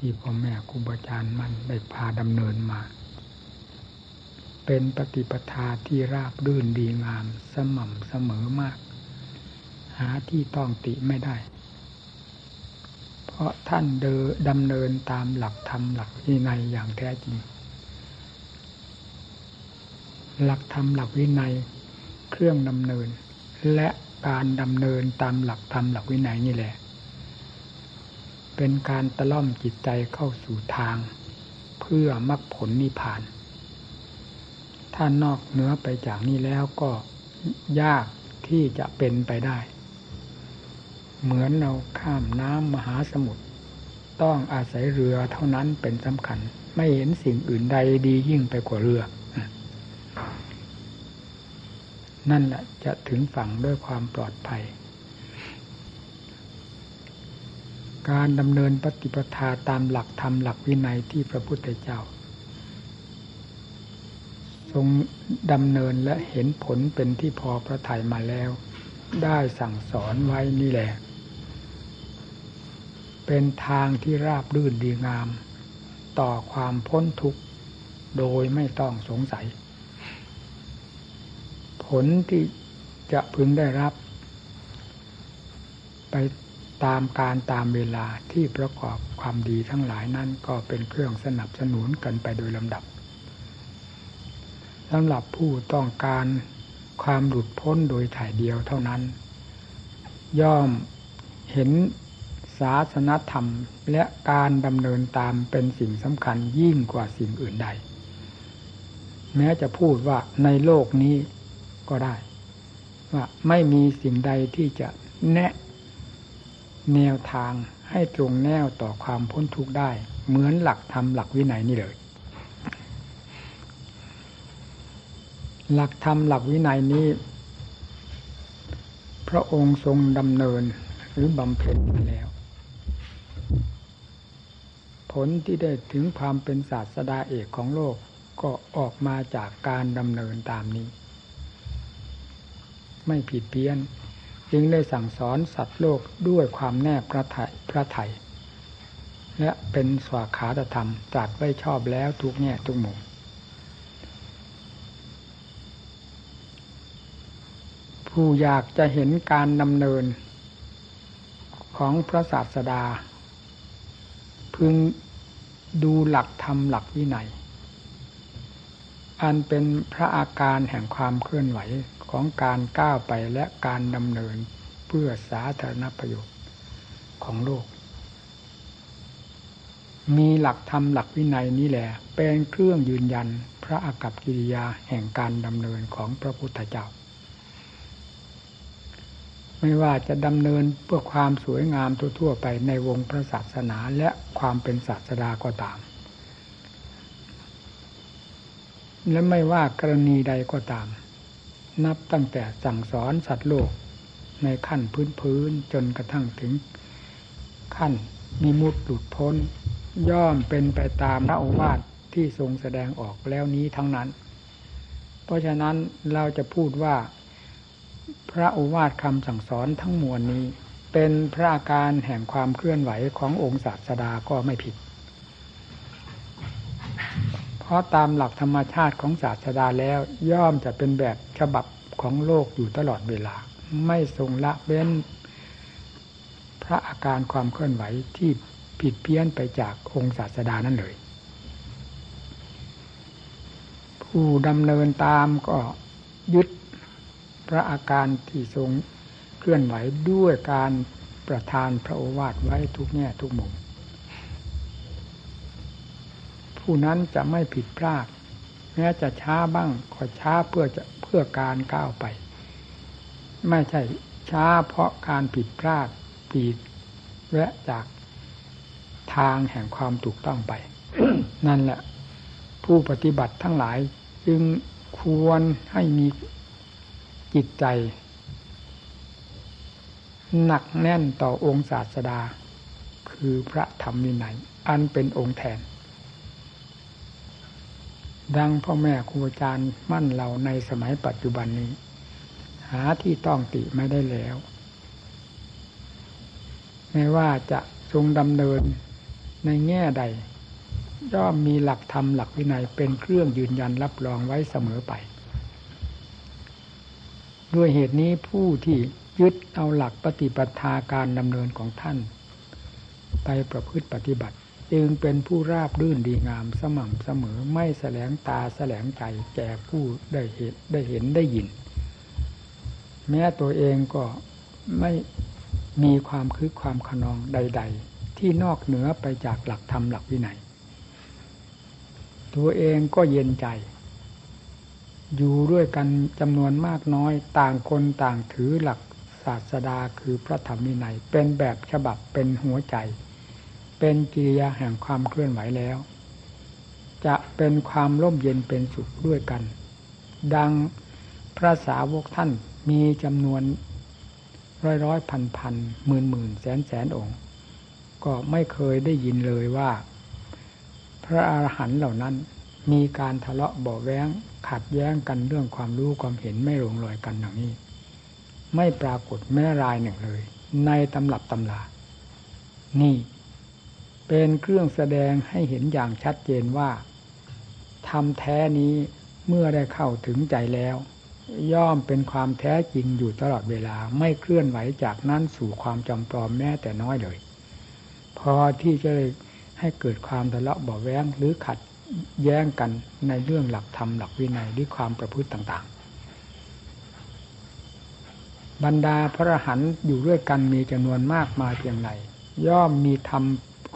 ที่พ่อแม่ครูบาอาจารย์มันได้พาดำเนินมา เป็นปฏิปทาที่ราบรื่นดีงามสม่ำเสมอมาก หาที่ต้องติไม่ได้ เพราะท่านเดิดำเนินตามหลักธรรมหลักวินัยอย่างแท้จริง หลักธรรมหลักวินัยเครื่องดำเนิน และการดำเนินตามหลักธรรมหลักวินัยนี่แหละ เป็นการตะล่อมจิตใจเข้าสู่ทาง เพื่อมรรคผลนิพพาน ถ้านอกเหนือไปจากนี้แล้วก็ยากที่จะเป็นไปได้ เหมือนเราข้ามน้ำมหาสมุทรต้องอาศัยเรือเท่านั้นเป็นสำคัญ ไม่เห็นสิ่งอื่นใดดียิ่งไปกว่าเรือ นั่นแหละจะถึงฝั่งด้วยความปลอดภัย การดำเนินปฏิปทาตามหลักธรรมหลักวินัยที่พระพุทธเจ้า ทรงดำเนินและเห็นผลเป็นที่พอพระทัยมาแล้ว ได้สั่งสอนไว้นี่แหละ เป็นทางที่ราบรื่นดีงาม ต่อความพ้นทุกข์โดยไม่ต้องสงสัย ผลที่จะพึงได้รับ ไป ตามการตามเวลาที่ประกอบความดีทั้งหลายนั้นก็เป็นเครื่องสนับสนุนกันไปโดยลำดับสำหรับผู้ต้องการความหลุดพ้นโดยถ่ายเดียวเท่านั้น ย่อมเห็นศาสนธรรมและการดำเนินตามเป็นสิ่งสำคัญยิ่งกว่าสิ่งอื่นใด แม้จะพูดว่าในโลกนี้ก็ได้ ว่าไม่มีสิ่งใดที่จะแนะ แนวทางให้ตรงแนวต่อความพ้นทุกข์ได้ เหมือนหลักธรรมหลักวินัยนี่เลย หลักธรรมหลักวินัยนี้ พระองค์ทรงดำเนินหรือบำเพ็ญมาแล้ว ผลที่ได้ถึงความเป็นศาสดาเอกของโลกก็ออกมาจากการดำเนินตามนี้ ไม่ผิดเพี้ยน จึงได้สั่งสอนสัตว์โลกด้วยความแน่พระไทยพระไทยและเป็นสวาขาตธรรมตรัสไว้ชอบแล้วทุกแง่ทุกมุมผู้อยากจะเห็นการดำเนิน ของพระศาสดา พึงดูหลักธรรมหลักวินัยอันเป็นพระอาการแห่งความเคลื่อนไหว ของการก้าวไปและการดำเนินเพื่อสาธารณประโยชน์ของโลก มีหลักธรรมหลักวินัยนี้แหละเป็นเครื่องยืนยันพระอากัปกิริยาแห่งการดำเนินของพระพุทธเจ้า ไม่ว่าจะดำเนินเพื่อความสวยงามทั่วๆไปในวงพระศาสนาและความเป็นศาสดาก็ตามและไม่ว่ากรณีใดก็ตาม นับตั้งแต่สั่งสอนสัตว์โลกในขั้นพื้นพื้นจนกระทั่งถึง ขั้นมีมุดหลุดพ้น ย่อมเป็นไปตามพระโอวาทที่ทรงแสดงออกแล้วนี้ทั้งนั้น เพราะฉะนั้นเราจะพูดว่า พระโอวาทคำสั่งสอนทั้งมวลนี้ เป็นพระอาการแห่งความเคลื่อนไหวขององค์ศาสดาก็ไม่ผิด ราะตามหลักธรรมชาติของศาสดาแล้วย่อมจะเป็นแบบฉบับของโลกอยู่ตลอดเวลา ไม่ทรงละเว้น พระอาการความเคลื่อนไหวที่ผิดเพี้ยนไปจากองค์ศาสดานั่นเลย ผู้ดำเนินตามก็ยึดพระอาการที่ทรงเคลื่อนไหวด้วยการประทานพระโอวาทไว้ทุกแง่ทุกมุม ผู้นั้นจะไม่ผิดพลาดแม้จะช้าบ้างก็ช้าเพื่อจะเพื่อการก้าวไป ไม่ใช่ช้าเพราะการผิดพลาดผิดแวะจากทางแห่งความถูกต้องไป นั่นแหละ ผู้ปฏิบัติทั้งหลายจึงควรให้มีจิตใจ หนักแน่นต่อองค์ศาสดา คือพระธรรมนินัยอันเป็นองค์แทน ดังพ่อแม่ครูอาจารย์มั่นเราในสมัยปัจจุบันนี้ หาที่ต้องติไม่ได้แล้วไม่ว่าจะทรงดำเนินในแง่ใดย่อมมีหลักธรรมหลักวินัยเป็นเครื่องยืนยันรับรองไว้เสมอไป ด้วยเหตุนี้ผู้ที่ยึดเอาหลักปฏิปทาการดำเนินของท่าน ไปประพฤติปฏิบัติ จึงเป็นผู้ราบรื่นดีงามสม่ำเสมอไม่แสลงตาแสลงใจแก่ผู้ได้เห็นได้เห็นได้ยิน แม้ตัวเองก็ไม่มีความคึกความขนองใด ๆ ที่นอกเหนือไปจากหลักธรรมหลักวินัยตัวเองก็เย็นใจ อยู่ด้วยกันจำนวนมากน้อยต่างคนต่างถือหลักศาสดาคือพระธรรมวินัยเป็นแบบฉบับเป็นหัวใจ เป็นกิริยาแห่งความเคลื่อนไหวแล้ว จะเป็นความร่มเย็นเป็นสุขด้วยกัน ดังพระสาวกท่านมีจำนวนร้อยร้อยพันพันหมื่นหมื่นแสนแสนองค์ ก็ไม่เคยได้ยินเลยว่า พระอาหารหันต์เหล่านั้นมีการทะเลาะเบาแว้งขัดแย้งกันเรื่องความรู้ความเห็นไม่ลงรอยกันอย่างนี้ ไม่ปรากฏแม้รายหนึ่งเลย ในตำรับตำลานี่ เป็นเครื่องแสดงให้เห็นอย่างชัดเจนว่าทำแท้นี้เมื่อได้เข้าถึงใจแล้ว ย่อมเป็นความแท้จริงอยู่ตลอดเวลาไม่เคลื่อนไหวจากนั้นสู่ความจำปลอมแม้แต่น้อยเลย พอที่จะให้เกิดความทะเลาะเบาแว้งหรือขัดแย้งกันในเรื่องหลักธรรมหลักวินัยหรือความประพฤติต่างๆ บรรดาพระหันอยู่ด้วยกันมีจำนวนมากมาเพียงไรย่อมมีธรรม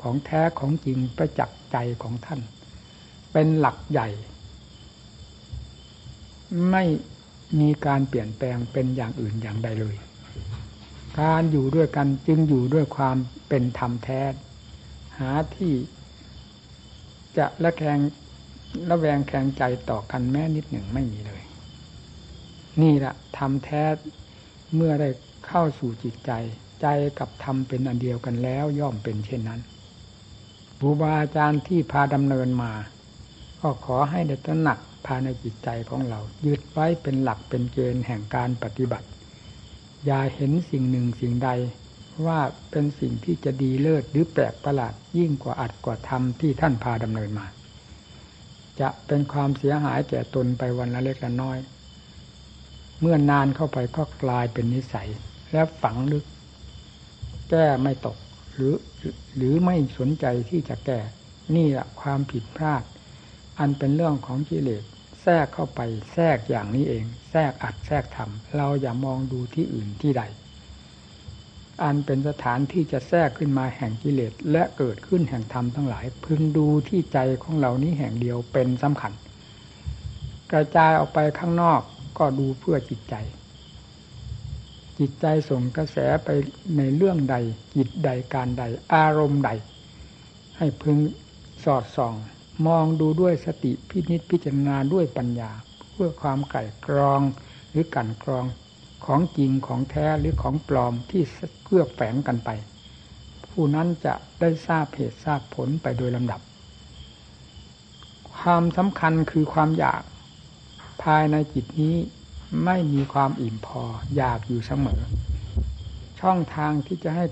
ของแท้ของจริงประจักษ์ใจของท่าน เป็นหลักใหญ่ ไม่มีการเปลี่ยนแปลงเป็นอย่างอื่นอย่างใดเลย การอยู่ด้วยกันจึงอยู่ด้วยความเป็นธรรมแท้ หาที่จะละแคงละแวงแข่งใจต่อกันแม้นิดหนึ่งไม่มีเลย นี่แหละธรรมแท้เมื่อได้เข้าสู่จิตใจ ใจกับธรรมเป็นอันเดียวกันแล้วย่อมเป็นเช่นนั้น บูบาอาจารย์ที่พาดำเนินมา ก็ขอให้ได้ตระหนักภายในจิตใจของเรา ยึดไว้เป็นหลักเป็นเกณฑ์แห่งการปฏิบัติ อย่าเห็นสิ่งหนึ่งสิ่งใดว่าเป็นสิ่งที่จะดีเลิศหรือแปลกประหลาดยิ่งกว่าอัดกว่าทำที่ท่านพาดำเนินมา จะเป็นความเสียหายแก่ตนไปวันละเล็กละน้อย เมื่อนานเข้าไปก็กลายเป็นนิสัย และฝังลึก แก้ไม่ตก หรือหรือไม่สนใจที่จะแก้นี่แหละความผิดพลาด อันเป็นเรื่องของกิเลสแทรกเข้าไปแทรกอย่างนี้เอง แทรกอัดแทรกทำเราอย่ามองดูที่อื่นที่ใด อันเป็นสถานที่จะแทรกขึ้นมาแห่งกิเลสและเกิดขึ้นแห่งธรรมทั้งหลาย พึงดูที่ใจของเรานี้แห่งเดียวเป็นสำคัญ กระจายออกไปข้างนอกก็ดูเพื่อจิตใจ จิตใจส่งกระแสไปในเรื่องใด จิตใดการใด อารมณ์ใด ให้พึงสอดส่อง มองดูด้วยสติพินิจพิจารณาด้วยปัญญา เพื่อความไก่กรองหรือกันกรองของจริงของแท้หรือของปลอมที่เกื้อแฝงกันไป ผู้นั้นจะได้ทราบเหตุทราบผลไปโดยลำดับ ความสำคัญคือความอยากภายในจิตนี้ ไม่มีความอิ่มพออยากอยู่เสมอ ช่องทางที่จะให้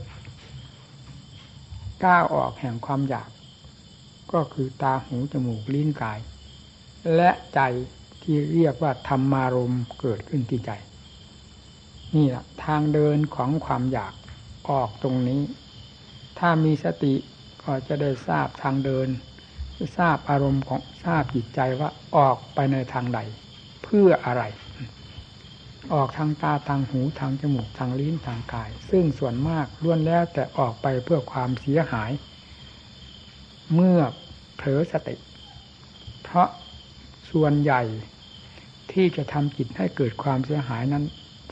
ก้าวออกแห่งความอยาก ก็คือตาหูจมูกลิ้นกาย และใจที่เรียกว่าธรรมารมเกิดขึ้นที่ใจ นี่แหละทางเดินของความอยากออกตรงนี้ ถ้ามีสติก็จะได้ทราบทางเดินทราบอารมณ์ของทราบจิตใจว่าออกไปในทางใด เพื่ออะไร ออกทางตาทางหูทางจมูกทางลิ้นทางกาย ซึ่งส่วนมากล้วนแล้วแต่ออกไปเพื่อความเสียหาย เมื่อเผลอสติ เพราะส่วนใหญ่ที่จะทำจิตให้เกิดความเสียหายนั้น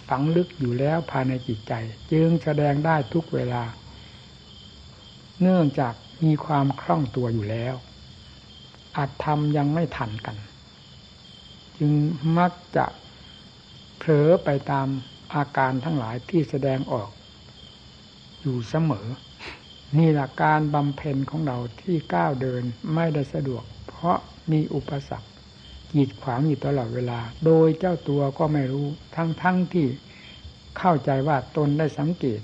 ฝังลึกอยู่แล้วภายในจิตใจ จึงแสดงได้ทุกเวลา เนื่องจากมีความคล่องตัวอยู่แล้ว อาจทำยังไม่ทันกัน จึงมักจะ เผลอไปตามอาการทั้งหลายที่แสดงออก อยู่เสมอ นี่แหละการบำเพ็ญของเราที่ก้าวเดินไม่ได้สะดวก เพราะมีอุปสรรคกีดขวางอยู่ตลอดเวลา โดยเจ้าตัวก็ไม่รู้ทั้งๆทที่เข้าใจว่าตนได้สังเกต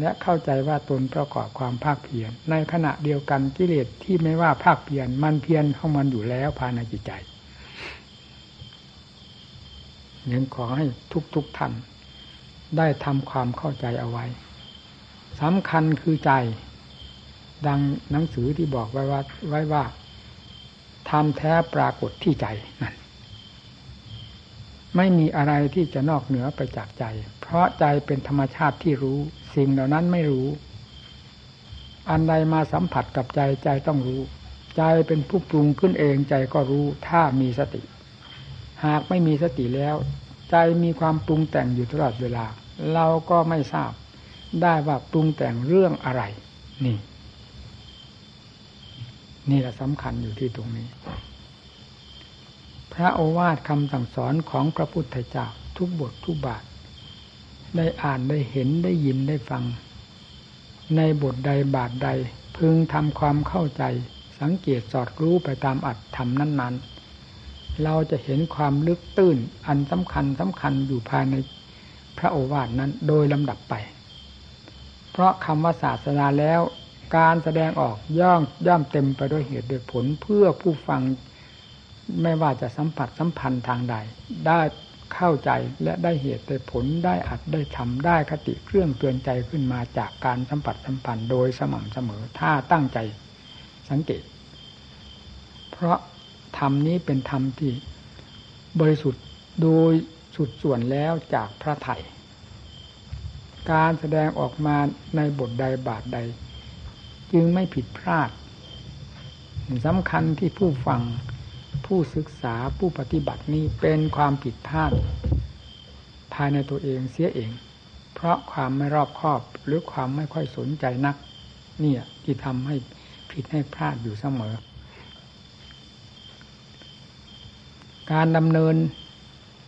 และเข้าใจว่าตนประกอบความภาคเพียรในขณะเดียวกันกิเลสที่ไม่ว่าภาคเพียรมันเพียรของมันอยู่แล้วภายในจิตใจ ยังขอให้ทุกๆทท่าน ได้ทำความเข้าใจเอาไว้สำคัญคือใจ ดังหนังสือที่บอกไว้ว่าไว้ว่าทำแท้ปรากฏที่ใจนั่นไม่มีอะไรที่จะนอกเหนือไปจากใจ เพราะใจเป็นธรรมชาติที่รู้ สิ่งเหล่านั้นไม่รู้ อันใดมาสัมผัสกับใจใจต้องรู้ ใจเป็นผู้ปรุงขึ้นเองใจก็รู้ถ้ามีสติ หากไม่มีสติแล้ว ใจมีความปรุงแต่งอยู่ตลอดเวลา เราก็ไม่ทราบได้ว่าปรุงแต่งเรื่องอะไร นี่ นี่แหละสำคัญอยู่ที่ตรงนี้ พระโอวาทคำสั่งสอนของพระพุทธเจ้าทุกบททุกบาท ได้อ่านได้เห็นได้ยินได้ฟัง ในบทใดบาทใดพึงทำความเข้าใจ สังเกตสอดรู้ไปตามอัดทำนั้น ๆ เราจะเห็นความลึกตื้นอันสำคัญสำคัญอยู่ภายในพระโอวาทนั้นโดยลำดับไป เพราะคำว่าศาสนาแล้ว การแสดงออกย่อมย่อมเต็มไปด้วยเหตุด้วยผลเพื่อผู้ฟังไม่ว่าจะสัมผัสสัมพันธ์ทางใด ได้เข้าใจและได้เหตุได้ผลได้อัดได้ทำได้คติเครื่องเตือนใจขึ้นมาจากการสัมผัสสัมพันธ์โดยสม่ำเสมอถ้าตั้งใจสังเกต เพราะ รรมนี้เป็นธรรมที่บริสุทธิ์โดยสุดส่วนแล้วจากพระไถ่การแสดงออกมาในบทใดบาทใด จึงไม่ผิดพลาดสำคัญที่ผู้ฟังผู้ศึกษาผู้ปฏิบัตินี้เป็นความผิดพลาด ภายในตัวเองเสียเอง เพราะความไม่รอบคอบหรือความไม่ค่อยสนใจนัก เนี่ยที่ทำให้ผิดให้พลาดอยู่เสมอ การดำเนิน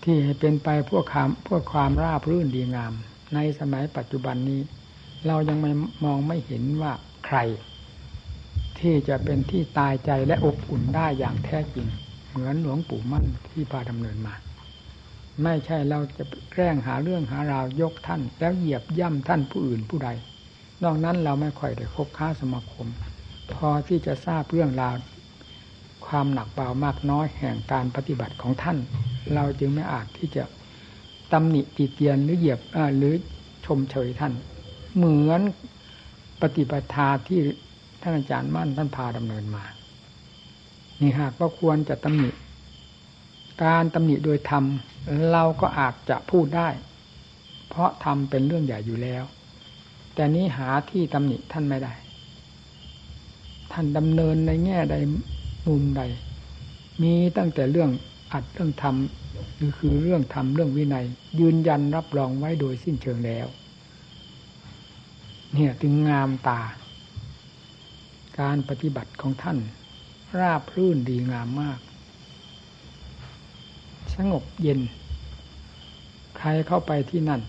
ที่เป็นไปเพื่อความเพื่อความราบรื่นดีงาม ในสมัยปัจจุบันนี้ เรายังไม่มองไม่เห็นว่าใคร ที่จะเป็นที่ตายใจและอบอุ่นได้อย่างแท้จริง เหมือนหลวงปู่มั่นที่พาดำเนินมา ไม่ใช่เราจะแกล้งหาเรื่องหาราว ยกท่าน แล้วเหยียบย่ำท่านผู้อื่นผู้ใด นอกนั้นเราไม่ค่อยได้คบค้าสมาคม พอที่จะทราบเรื่องราว ความหนักเบามากน้อยแห่งการปฏิบัติของท่าน เราจึงไม่อาจที่จะตำหนิตีเตียนหรือเหยียบหรือชมเชยท่าน เหมือนปฏิบัติทาที่ท่านอาจารย์มั่นท่านพาดำเนินมา นี่หากก็ควรจะตำหนิ การตำหนิโดยธรรมเราก็อาจจะพูดได้ เพราะธรรมเป็นเรื่องใหญ่อยู่แล้ว แต่นี้หาที่ตำหนิท่านไม่ได้ ท่านดำเนินในแง่ใด มุมใด มีตั้งแต่เรื่องอัดเรื่องธรรมหรือคือเรื่องธรรมเรื่องวินัย ยืนยันรับรองไว้โดยสิ้นเชิงแล้ว เนี่ยถึงงามตา การปฏิบัติของท่าน ราบรื่นดีงามมาก สงบเย็น ใครเข้าไปที่นั่น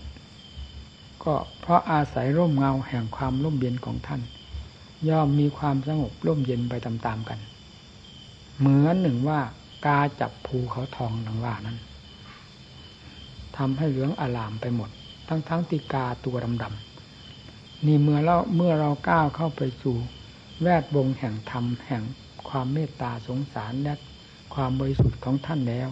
ก็เพราะอาศัยร่มเงาแห่งความร่มเย็นของท่าน ย่อมมีความสงบร่มเย็นไปตามๆกัน เหมือนหนึ่งว่ากาจับภูเขาทองดังว่านั้นทำให้เหลืองอลามไปหมด ทั้งทั้งติกาตัวดำๆนี่เมื่อเราเมื่อเราก้าวเข้าไปสู่แวดวงแห่งธรรมแห่งความเมตตาสงสารและความบริสุทธิ์ของท่านแล้ว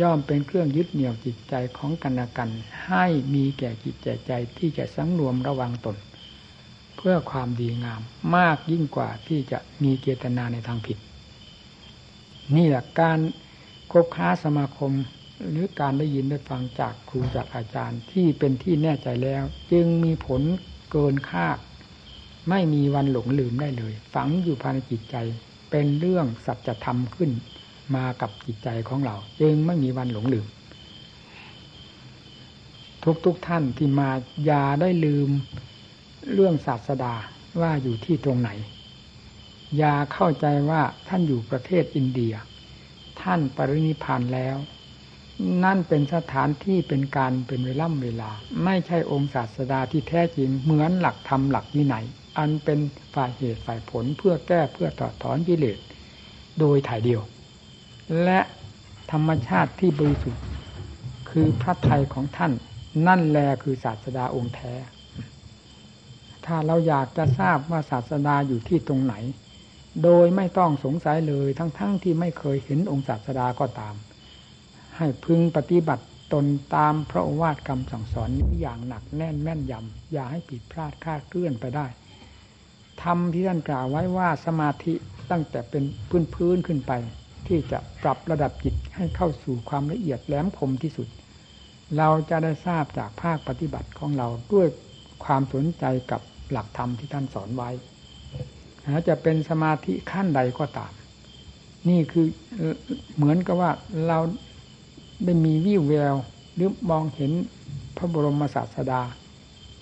ย่อมเป็นเครื่องยึดเหนี่ยวจิตใจของกันและกัน ให้มีแก่จิตใจใจที่จะสังรวมระวังตน เพื่อความดีงามมากยิ่งกว่าที่จะมีเจตนาในทางผิด นี่แหละการคบค้าสมาคม หรือการได้ยินได้ฟังจากครูจากอาจารย์ที่เป็นที่แน่ใจแล้ว จึงมีผลเกินคาดไม่มีวันหลงลืมได้เลย ฝังอยู่ภายในจิตใจ เป็นเรื่องสัจธรรมขึ้น มากับจิตใจของเรา จึงไม่มีวันหลงลืม ทุกๆทท่านที่มาอย่าได้ลืมเรื่องศาสดาว่าอยู่ที่ตรงไหน อย่าเข้าใจว่าท่านอยู่ประเทศอินเดีย ท่านปรินิพานแล้ว นั่นเป็นสถานที่เป็นการเป็นเวล่ำเวลา ไม่ใช่องค์ศาสดาที่แท้จริงเหมือนหลักธรรมหลักวินัยอันเป็นฝ่ายเหตุฝ่ายผลเพื่อแก้เพื่อต่อถอนกิเลสโดยถ่ายเดียว และธรรมชาติที่บริสุทธิ์คือพระไทยของท่าน นั่นแลคือศาสดาองค์แท้ ถ้าเราอยากจะทราบว่าศาสดาอยู่ที่ตรงไหน โดยไม่ต้องสงสัยเลยทั้งๆทที่ไม่เคยเห็นองค์ศาสดาก็ตาม ให้พึงปฏิบัติตนตามพระวาทคำสั่งสอนนี้อย่างหนักแน่นแม่นยำอย่าให้ผิดพลาดคลาดเคลื่อนไปได้ทำที่ท่านกล่าวไว้ว่าสมาธิตั้งแต่เป็นพื้นพื้นขึ้นไป ที่จะปรับระดับจิตให้เข้าสู่ความละเอียดแหลมคมที่สุด เราจะได้ทราบจากภาคปฏิบัติของเราด้วยความสนใจกับหลักธรรมที่ท่านสอนไว้ จะเป็นสมาธิขั้นใดก็ตาม นี่คือเหมือนกับว่าเราได้มีวิวแววหรือมองเห็นพระบรมศาสดา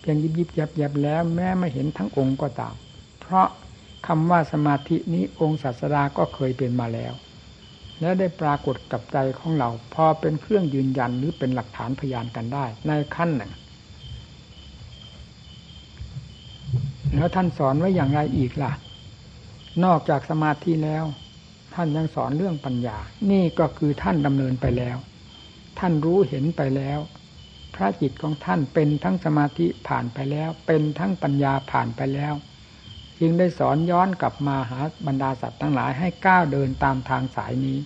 เพียงยิบยิบยับยับแล้วแม้ไม่เห็นทั้งองค์ก็ตาม เพราะคำว่าสมาธินี้องค์ศาสดาก็เคยเป็นมาแล้ว และได้ปรากฏกับใจของเรา พอเป็นเครื่องยืนยันหรือเป็นหลักฐานพยานกันได้ ในขั้นหนึ่ง แล้วท่านสอนไว้อย่างไรอีกล่ะ นอกจากสมาธิแล้ว ท่านยังสอนเรื่องปัญญา นี่ก็คือท่านดำเนินไปแล้ว ท่านรู้เห็นไปแล้ว พระจิตของท่านเป็นทั้งสมาธิผ่านไปแล้ว เป็นทั้งปัญญาผ่านไปแล้ว จึงได้สอนย้อนกลับมาหาบรรดาสัตว์ทั้งหลายให้ก้าวเดินตามทางสายนี้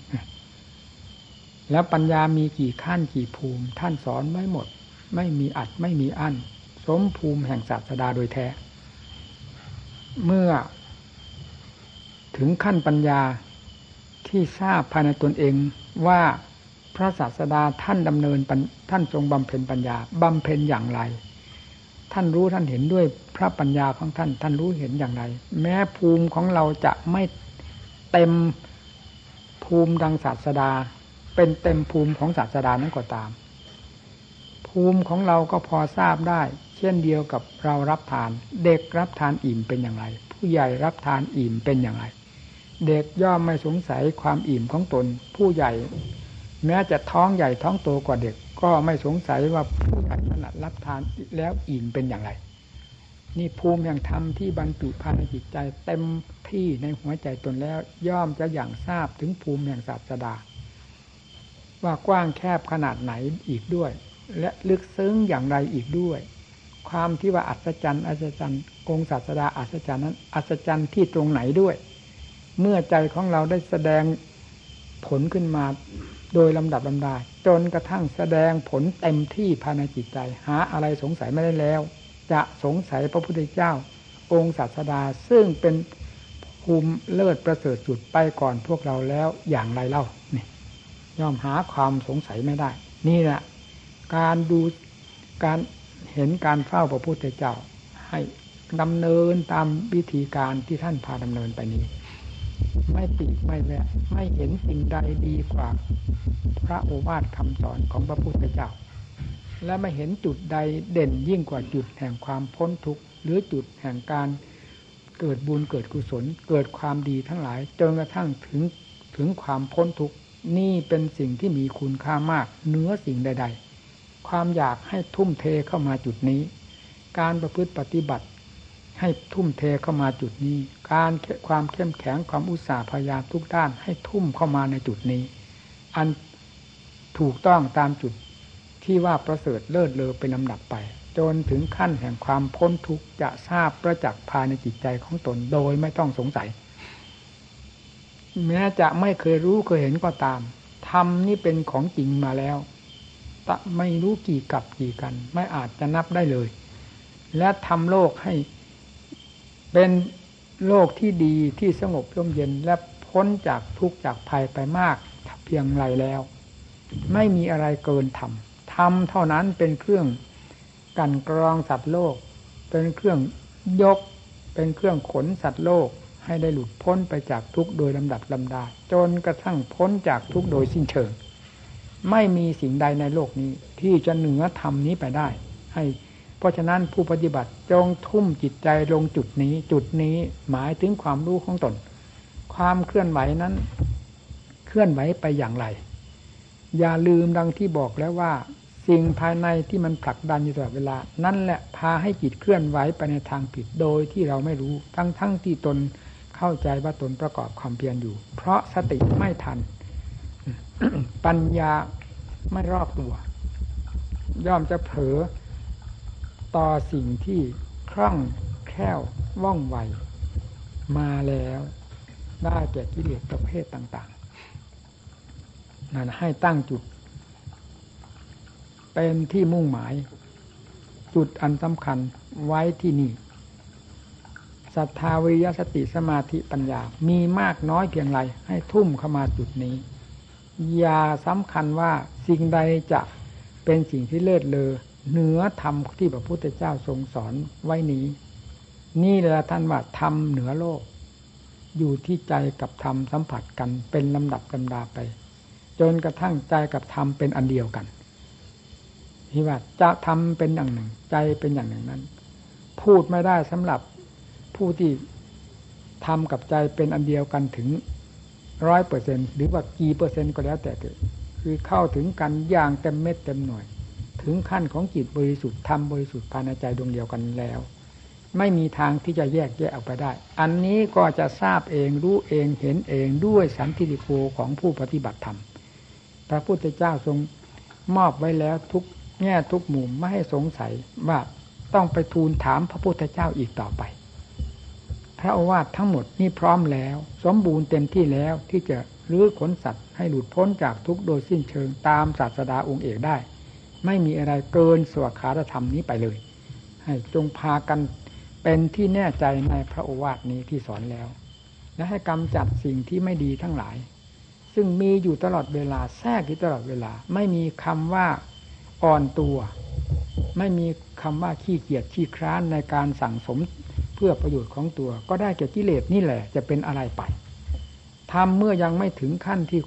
แล้วปัญญามีกี่ขั้นกี่ภูมิ ท่านสอนไว้หมด ไม่มีอัดไม่มีอั้นสมภูมิแห่งศาสดาโดยแท้ เมื่อ ถึงขั้นปัญญาที่ทราบภายในตนเองว่าพระศาสดาท่านดำเนินท่านทรงบำเพ็ญปัญญาบำเพ็ญอย่างไร ท่านรู้ท่านเห็นด้วยพระปัญญาของท่าน ท่านรู้เห็นอย่างไร แม้ภูมิของเราจะไม่เต็มภูมิดังศาสดา เป็นเต็มภูมิของศาสดานั้นก็ตาม ภูมิของเราก็พอทราบได้ เช่นเดียวกับเรารับทาน เด็กรับทานอิ่มเป็นอย่างไร ผู้ใหญ่รับทานอิ่มเป็นอย่างไร เด็กย่อมไม่สงสัยความอิ่มของตน ผู้ใหญ่ แม้จะท้องใหญ่ท้องโตกว่าเด็ก ก็ไม่สงสัยว่าผู้ใหญ่ขนาดรับทานแล้วอิ่มเป็นอย่างไร นี่ภูมิแห่งธรรมที่บรรจุภายในจิตใจเต็มที่ในหัวใจตนแล้ว ย่อมจะอย่างทราบถึงภูมิแห่งศาสดา ว่ากว้างแคบขนาดไหนอีกด้วย และลึกซึ้งอย่างไรอีกด้วย ความที่ว่าอัศจรรย์อัศจรรย์องศาสดาอัศจรรย์นั้นอัศจรรย์ที่ตรงไหนด้วย เมื่อใจของเราได้แสดงผลขึ้นมาโดยลำดับลำดาจนกระทั่งแสดงผลเต็มที่ภายในจิตใจ หาอะไรสงสัยไม่ได้แล้ว จะสงสัยพระพุทธเจ้า องค์ศาสดาซึ่งเป็นภูมิเลิศประเสริฐสุดไปก่อนพวกเราแล้วอย่างไรเล่านี่ย่อมหาความสงสัยไม่ได้ นี่แหละการดูการเห็นการเฝ้าพระพุทธเจ้า ให้ดำเนินตามวิธีการที่ท่านพาดำเนินไปนี้ ไม่ปีกไม่แวะไม่เห็นสิ่งใดดีกว่า พระโอวาทคำสอนของพระพุทธเจ้า และไม่เห็นจุดใดเด่นยิ่งกว่าจุดแห่งความพ้นทุกข์หรือจุดแห่งการเกิดบุญเกิดกุศล เกิดความดีทั้งหลายจนกระทั่งถึงถึงความพ้นทุกข์นี่เป็นสิ่งที่มีคุณค่ามากเนื้อสิ่งใด ๆ ความอยากให้ทุ่มเทเข้ามาจุดนี้ การประพฤติปฏิบัติ ให้ทุ่มเทเข้ามาจุดนี้ การความเข้มแข็งความอุตสาห์พยายามทุกด้านให้ทุ่มเข้ามาในจุดนี้ อันถูกต้องตามจุดที่ว่าประเสริฐเลิศเลอเป็นลำดับไป จนถึงขั้นแห่งความพ้นทุกข์จะทราบประจักษ์ภายในจิตใจของตนโดยไม่ต้องสงสัย แม้จะไม่เคยรู้เคยเห็นก็ตามธรรมนี่เป็นของจริงมาแล้วไม่รู้กี่กับกี่กัน ไม่อาจจะนับได้เลย และทำโลกให้ เป็นโลกที่ดีที่สงบร่มเย็นและพ้นจากทุกข์จากภัยไปมากเพียงไรแล้ว ไม่มีอะไรเกินธรรมธรรมเท่านั้นเป็นเครื่องกันกรองสัตว์โลก เป็นเครื่องยก เป็นเครื่องขนสัตว์โลกให้ได้หลุดพ้นไปจากทุกข์โดยลำดับลำดา จนกระทั่งพ้นจากทุกข์โดยสิ้นเชิง ไม่มีสิ่งใดในโลกนี้ ที่จะเหนือธรรมนี้ไปได้ ให้ เพราะฉะนั้นผู้ปฏิบัติจงทุ่มจิตใจลงจุดนี้ จุดนี้หมายถึงความรู้ของตน ความเคลื่อนไหวนั้น เคลื่อนไหวไปอย่างไร อย่าลืมดังที่บอกแล้วว่า สิ่งภายในที่มันผลักดันอยู่ตลอดเวลา นั่นแหละพาให้จิตเคลื่อนไหวไปในทางผิดโดยที่เราไม่รู้ ทั้งทั้งที่ตนเข้าใจว่าตนประกอบความเพียรอยู่ เพราะสติไม่ทัน ปัญญาไม่รอบตัว ย่อมจะเผลอ ต่อสิ่งที่คล่องแคล่วว่องไว มาแล้วได้แก่กิเลสประเภทต่าง ๆ นั่นให้ตั้งจุด เป็นที่มุ่งหมาย จุดอันสำคัญไว้ที่นี่ศรัทธาวิยสติสมาธิปัญญา มีมากน้อยเพียงไรให้ทุ่มเข้ามาจุดนี้ อย่าสำคัญว่าสิ่งใดจะเป็นสิ่งที่เลิศเลอ เหนือธรรมที่พระพุทธเจ้าทรงสอนไว้นี้ นี่แหละท่านว่าธรรมเหนือโลก อยู่ที่ใจกับธรรมสัมผัสกันเป็นลำดับลำดาไป จนกระทั่งใจกับธรรมเป็นอันเดียวกันที่ว่าจะทำเป็นอย่างหนึ่ง ใจเป็นอย่างหนึ่งนั้น พูดไม่ได้สำหรับผู้ที่ทำกับใจเป็นอันเดียวกันถึงร้อยเปอร์เซ็นหรือว่ากี่เปอร์เซ็นต์ก็แล้วแต่คือเข้าถึงกันอย่างเต็มเม็ดเต็มหน่วย ถึงขั้นของจิตบริสุทธิ์ทำบริสุทธิ์ภายในใจดวงเดียวกันแล้ว ไม่มีทางที่จะแยกแยกออกไปได้ อันนี้ก็จะทราบเองรู้เองเห็นเองด้วยสันติโกของผู้ปฏิบัติธรรมพระพุทธเจ้าทรงมอบไว้แล้วทุกแง่ทุกมุมไม่ให้สงสัยว่าต้องไปทูลถามพระพุทธเจ้าอีกต่อไป พระอาวาสทั้งหมดนี่พร้อมแล้ว สมบูรณ์เต็มที่แล้วที่จะรื้อขนสัตว์ให้หลุดพ้นจากทุกโดยสิ้นเชิงตามศาสดาองค์เอกได้ ไม่มีอะไรเกินสวขาธรรมนี้ไปเลย ให้จงพากันเป็นที่แน่ใจในพระโอวาทนี้ที่สอนแล้ว และให้กำจัดสิ่งที่ไม่ดีทั้งหลาย ซึ่งมีอยู่ตลอดเวลาแทรกอยู่ตลอดเวลา ไม่มีคำว่าอ่อนตัว ไม่มีคำว่าขี้เกียจขี้คร้านในการสั่งสมเพื่อประโยชน์ของตัว ก็ได้แก่กิเลสนี่แหละ จะเป็นอะไรไปทำเมื่อยังไม่ถึงขั้นที่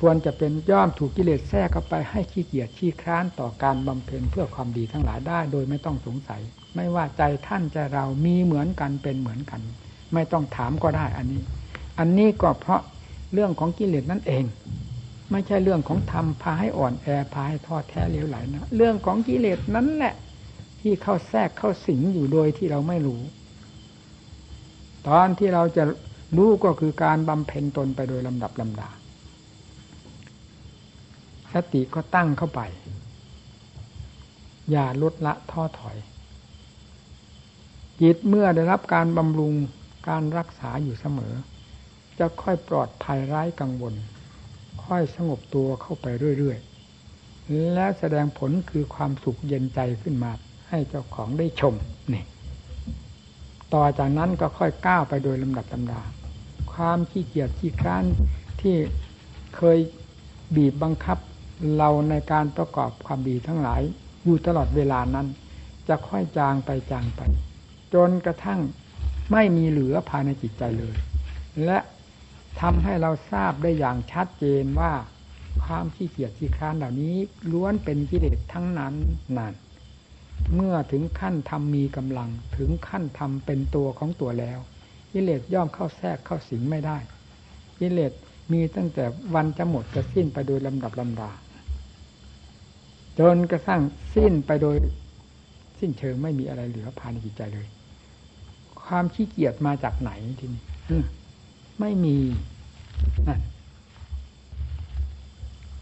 ควรจะเป็นย่อมถูกกิเลสแทรกเข้าไปให้ขี้เกียจขี้คร้านต่อการบำเพ็ญเพื่อความดีทั้งหลายได้ โดยไม่ต้องสงสัย ไม่ว่าใจท่านใจเรามีเหมือนกันเป็นเหมือนกัน ไม่ต้องถามก็ได้อันนี้ อันนี้ก็เพราะเรื่องของกิเลสนั่นเอง ไม่ใช่เรื่องของธรรมพาให้อ่อนแอพาให้ทอดแท้เลี้ยวไหลนะเรื่องของกิเลสนั้นแหละ ที่เข้าแทรกเข้าสิงอยู่โดยที่เราไม่รู้ ตอนที่เราจะรู้ก็คือการบำเพ็ญตนไปโดยลำดับลำดา สติก็ตั้งเข้าไป อย่าลดละท้อถอย จิตเมื่อได้รับการบำรุงการรักษาอยู่เสมอ จะค่อยปลอดภัยไร้กังวล ค่อยสงบตัวเข้าไปเรื่อยๆ และแสดงผลคือความสุขเย็นใจขึ้นมา ให้เจ้าของได้ชมนี่ต่อจากนั้นก็ค่อยก้าวไปโดยลำดับลำดา ความขี้เกียจขี้คร้านที่เคยบีบบังคับ เราในการประกอบความดีทั้งหลาย อยู่ตลอดเวลานั้น จะค่อยจางไปจางไป จนกระทั่งไม่มีเหลือภายในจิตใจเลย และทำให้เราทราบได้อย่างชัดเจนว่าความขี้เกียจขี้คร้านเหล่านี้ล้วนเป็นกิเลสทั้งนั้นนั่นเมื่อถึงขั้นทำมีกำลังถึงขั้นทำเป็นตัวของตัวแล้วกิเลสย่อมเข้าแทรกเข้าสิงไม่ได้กิเลสมีตั้งแต่วันจะหมดจะสิ้นไปโดยลำดับลำดา จนกระทั่งสิ้นไปโดย สิ้นเชิงไม่มีอะไรเหลือภายในจิตใจเลย ความขี้เกียจมาจากไหนทีนี้ไม่มี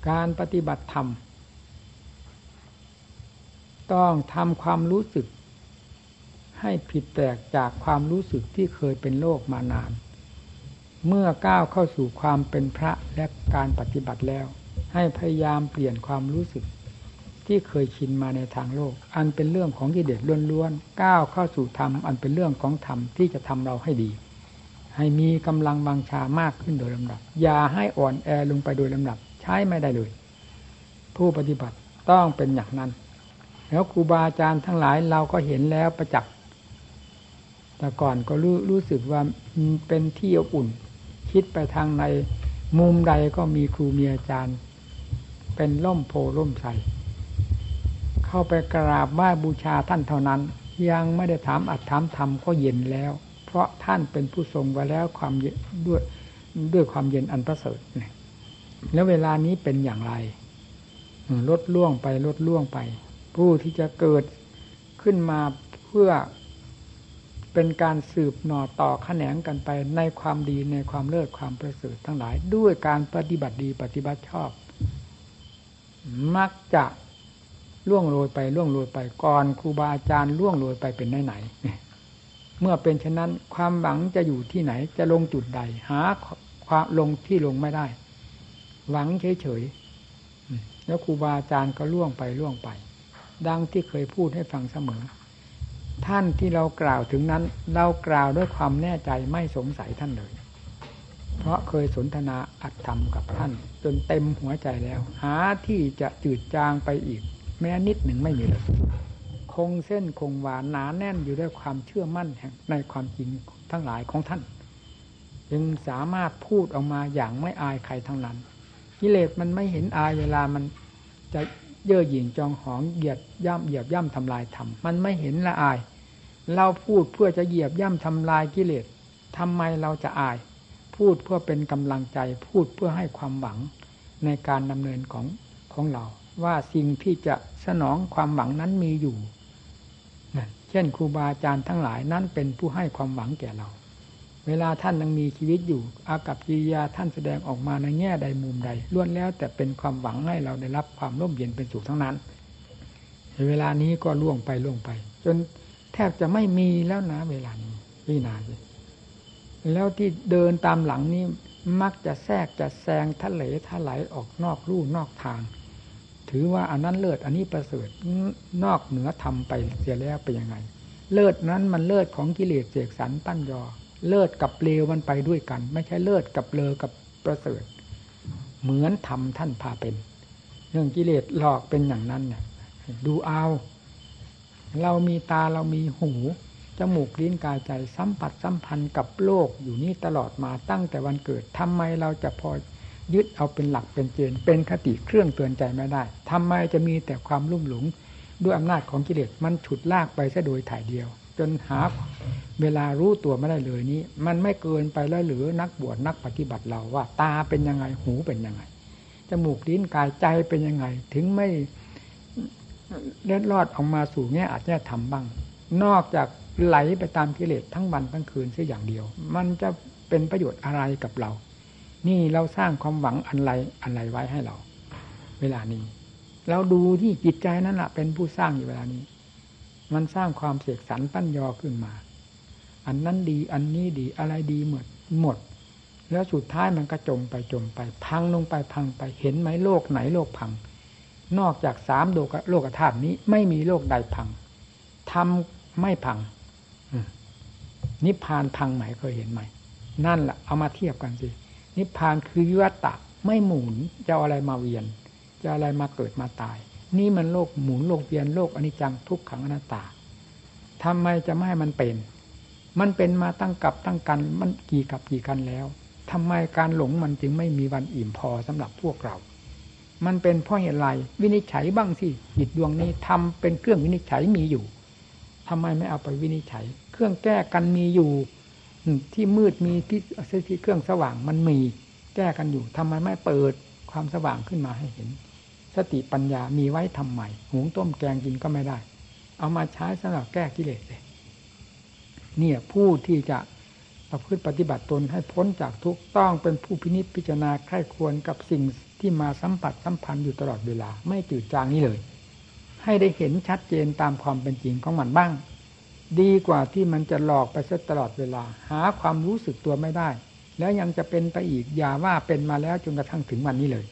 การปฏิบัติธรรม ต้องทำความรู้สึก ให้ผิดแปลกจากความรู้สึกที่เคยเป็นโลกมานาน เมื่อก้าวเข้าสู่ความเป็นพระและการปฏิบัติแล้ว ให้พยายามเปลี่ยนความรู้สึก ที่เคยชินมาในทางโลก อันเป็นเรื่องของกิเลสล้วนๆก้าวเข้าสู่ธรรมอันเป็นเรื่องของธรรมที่จะทำเราให้ดี ให้มีกำลังบังชามากขึ้นโดยลำดับ อย่าให้อ่อนแอลงไปโดยลำดับ ใช้ไม่ได้เลย ผู้ปฏิบัติต้องเป็นอย่างนั้น แล้วครูบาอาจารย์ทั้งหลายเราก็เห็นแล้วประจักษ์แต่ก่อนก็รู้รู้สึกว่าเป็นที่อบอุ่น คิดไปทางในมุมใดก็มีครูมีอาจารย์ เป็นล่มโพล่มใส เข้าไปกราบไหว้บูชาท่านเท่านั้น ยังไม่ได้ถามอัดถามธรรมก็เย็นแล้ว เพราะท่านเป็นผู้ทรงไว้แล้วความด้วยด้วยความเย็นอันประเสริฐแล้วเวลานี้เป็นอย่างไรลดล่วงไปลดล่วงไป ผู้ที่จะเกิดขึ้นมาเพื่อเป็นการสืบหน่อต่อขแขนงกันไปในความดีในความเลิศความประเสริฐทั้งหลาย ด้วยการปฏิบัติดีปฏิบัติชอบ มักจะ ล่วงโรยไปล่วงโรยไปก่อนครูบาอาจารย์ล่วงโรยไปเป็นไหนไหนเมื่อเป็นเช่นนั้น ความหวังจะอยู่ที่ไหน จะลงจุดใด หาความลงที่ลงไม่ได้ หวังเฉยๆแล้วครูบาอาจารย์ก็ล่วงไปล่วงไป ดังที่เคยพูดให้ฟังเสมอ ท่านที่เรากล่าวถึงนั้น เรากล่าวด้วยความแน่ใจไม่สงสัยท่านเลย เพราะเคยสนทนาอัดธรรมกับท่าน จนเต็มหัวใจแล้ว หาที่จะจืดจางไปอีก แม้นิดหนึ่งไม่มีเลย คงเส้นคงวาหนาแน่นอยู่ด้วยความเชื่อมั่นในความจริงทั้งหลายของท่าน จึงสามารถพูดออกมาอย่างไม่อายใครทั้งนั้น กิเลสมันไม่เห็นอายเวลามันจะเย่อหยิ่งจองหองเหยียดย่ำเหยียบย่ำทำลายธรรมมันไม่เห็นละอาย เราพูดเพื่อจะเหยียบย่ำทำลายกิเลสทำไมเราจะอาย พูดเพื่อเป็นกำลังใจ พูดเพื่อให้ความหวังในการดำเนินของของเรา ว่าสิ่งที่จะสนองความหวังนั้นมีอยู่เช่นครูบาอาจารย์ทั้งหลายนั้นเป็นผู้ให้ความหวังแก่เรา เวลาท่านยังมีชีวิตอยู่ อากับกิริยาท่านแสดงออกมาในแง่ใดมุมใดล้วนแล้ว แต่เป็นความหวังให้เราได้รับความร่มเย็นเป็นสุขทั้งนั้น เวลานี้ก็ล่วงไปล่วงไป จนแทบจะไม่มีแล้วนะ เวลานี้พี่นาสิแล้วที่เดินตามหลังนี้มักจะแทรกจะแซงทะเลทะไหลออกนอกรูนอกทาง ถือว่าอันนั้นเลิศอันนี้ประเสริฐนอกเหนือทำไปเสียแล้วเป็นยังไง เลิศนั้นมันเลิศของกิเลสเสกสรรตั้นยอ เลิศกับเลวมันไปด้วยกัน ไม่ใช่เลิศกับเลอกับประเสริฐ เหมือนทำท่านพาเป็นเรื่องกิเลสหลอกเป็นอย่างนั้นเนี่ยดูเอา เรามีตาเรามีหูจมูกลิ้นกายใจสัมผัสสัมพันธ์กับโลกอยู่นี่ตลอดมาตั้งแต่วันเกิดทำไมเราจะพอ ยึดเอาเป็นหลักเป็นเกณฑ์เป็นคติเครื่องเตือนใจไม่ได้ทำไมจะมีแต่ความลุ่มหลงด้วยอำนาจของกิเลสมันฉุดลากไปซะโดยถ่ายเดียว จนหาเวลารู้ตัวไม่ได้เลยนี้ มันไม่เกินไปแล้วหรือนักบวชนักปฏิบัติเราว่า ตาเป็นยังไงหูเป็นยังไงจมูกลิ้นกายใจเป็นยังไง ถึงไม่เล็ดลอดออกมาสู่แง่อาจจะทำบ้าง นอกจากไหลไปตามกิเลสทั้งวันทั้งคืนเสียอย่างเดียว มันจะเป็นประโยชน์อะไรกับเรา นี่เราสร้างความหวังอันไรอันไรไว้ให้เรา เวลานี้ เราดูที่จิตใจนั่นแหละเป็นผู้สร้างอยู่เวลานี้ มันสร้างความเสกสรรปั้นยอขึ้นมา อันนั้นดีอันนี้ดีอะไรดีหมดหมด แล้วสุดท้ายมันก็จมไปจมไป พังลงไปพังไปเห็นไหมโลกไหนโลกพัง นอกจากสามโลกโลกธาตุนี้ไม่มีโลกใดพังทำไม่พังนิพพานพังไหมเคยเห็นไหมนั่นแหละเอามาเทียบกันสิ นิพพานคือวิวัตตะไม่หมุนจะอะไรมาเวียน จะอะไรมาเกิดมาตาย นี่มันโลกหมุนโลกเวียนโลกอนิจจังทุกขังอนัตตาทำไมจะไม่ให้มันเป็น มันเป็นมาตั้งกับตั้งกันมันกี่กับกี่กันแล้วทำไมการหลงมันจึงไม่มีวันอิ่มพอสำหรับพวกเรา มันเป็นเพราะเหตุไรวินิจฉัยบ้างสิจิตดวงนี้ทำเป็นเครื่องวินิจฉัยมีอยู่ทำไมไม่เอาไปวินิจฉัย เครื่องแก้กันมีอยู่ ที่มืดมีที่ที่เครื่องสว่างมันมีแก้กันอยู่ทำไมไม่เปิดความสว่างขึ้นมาให้เห็น สติปัญญามีไว้ทำใหม่หุงต้มแกงกินก็ไม่ได้ เอามาใช้สำหรับแก้กิเลสเลยเนี่ยผู้ที่จะประพฤติปฏิบัติตนให้พ้นจากทุกต้องเป็นผู้พินิจพิจารณาใคร่ควรกับสิ่งที่มาสัมผัสสัมพันธ์อยู่ตลอดเวลา ไม่จืดจางนี้เลย ให้ได้เห็นชัดเจนตามความเป็นจริงของมันบ้าง ดีกว่าที่มันจะหลอกไปซะตลอดเวลา หาความรู้สึกตัวไม่ได้ แล้วยังจะเป็นไปอีกอย่าว่าเป็นมาแล้วจนกระทั่งถึงวันนี้เลย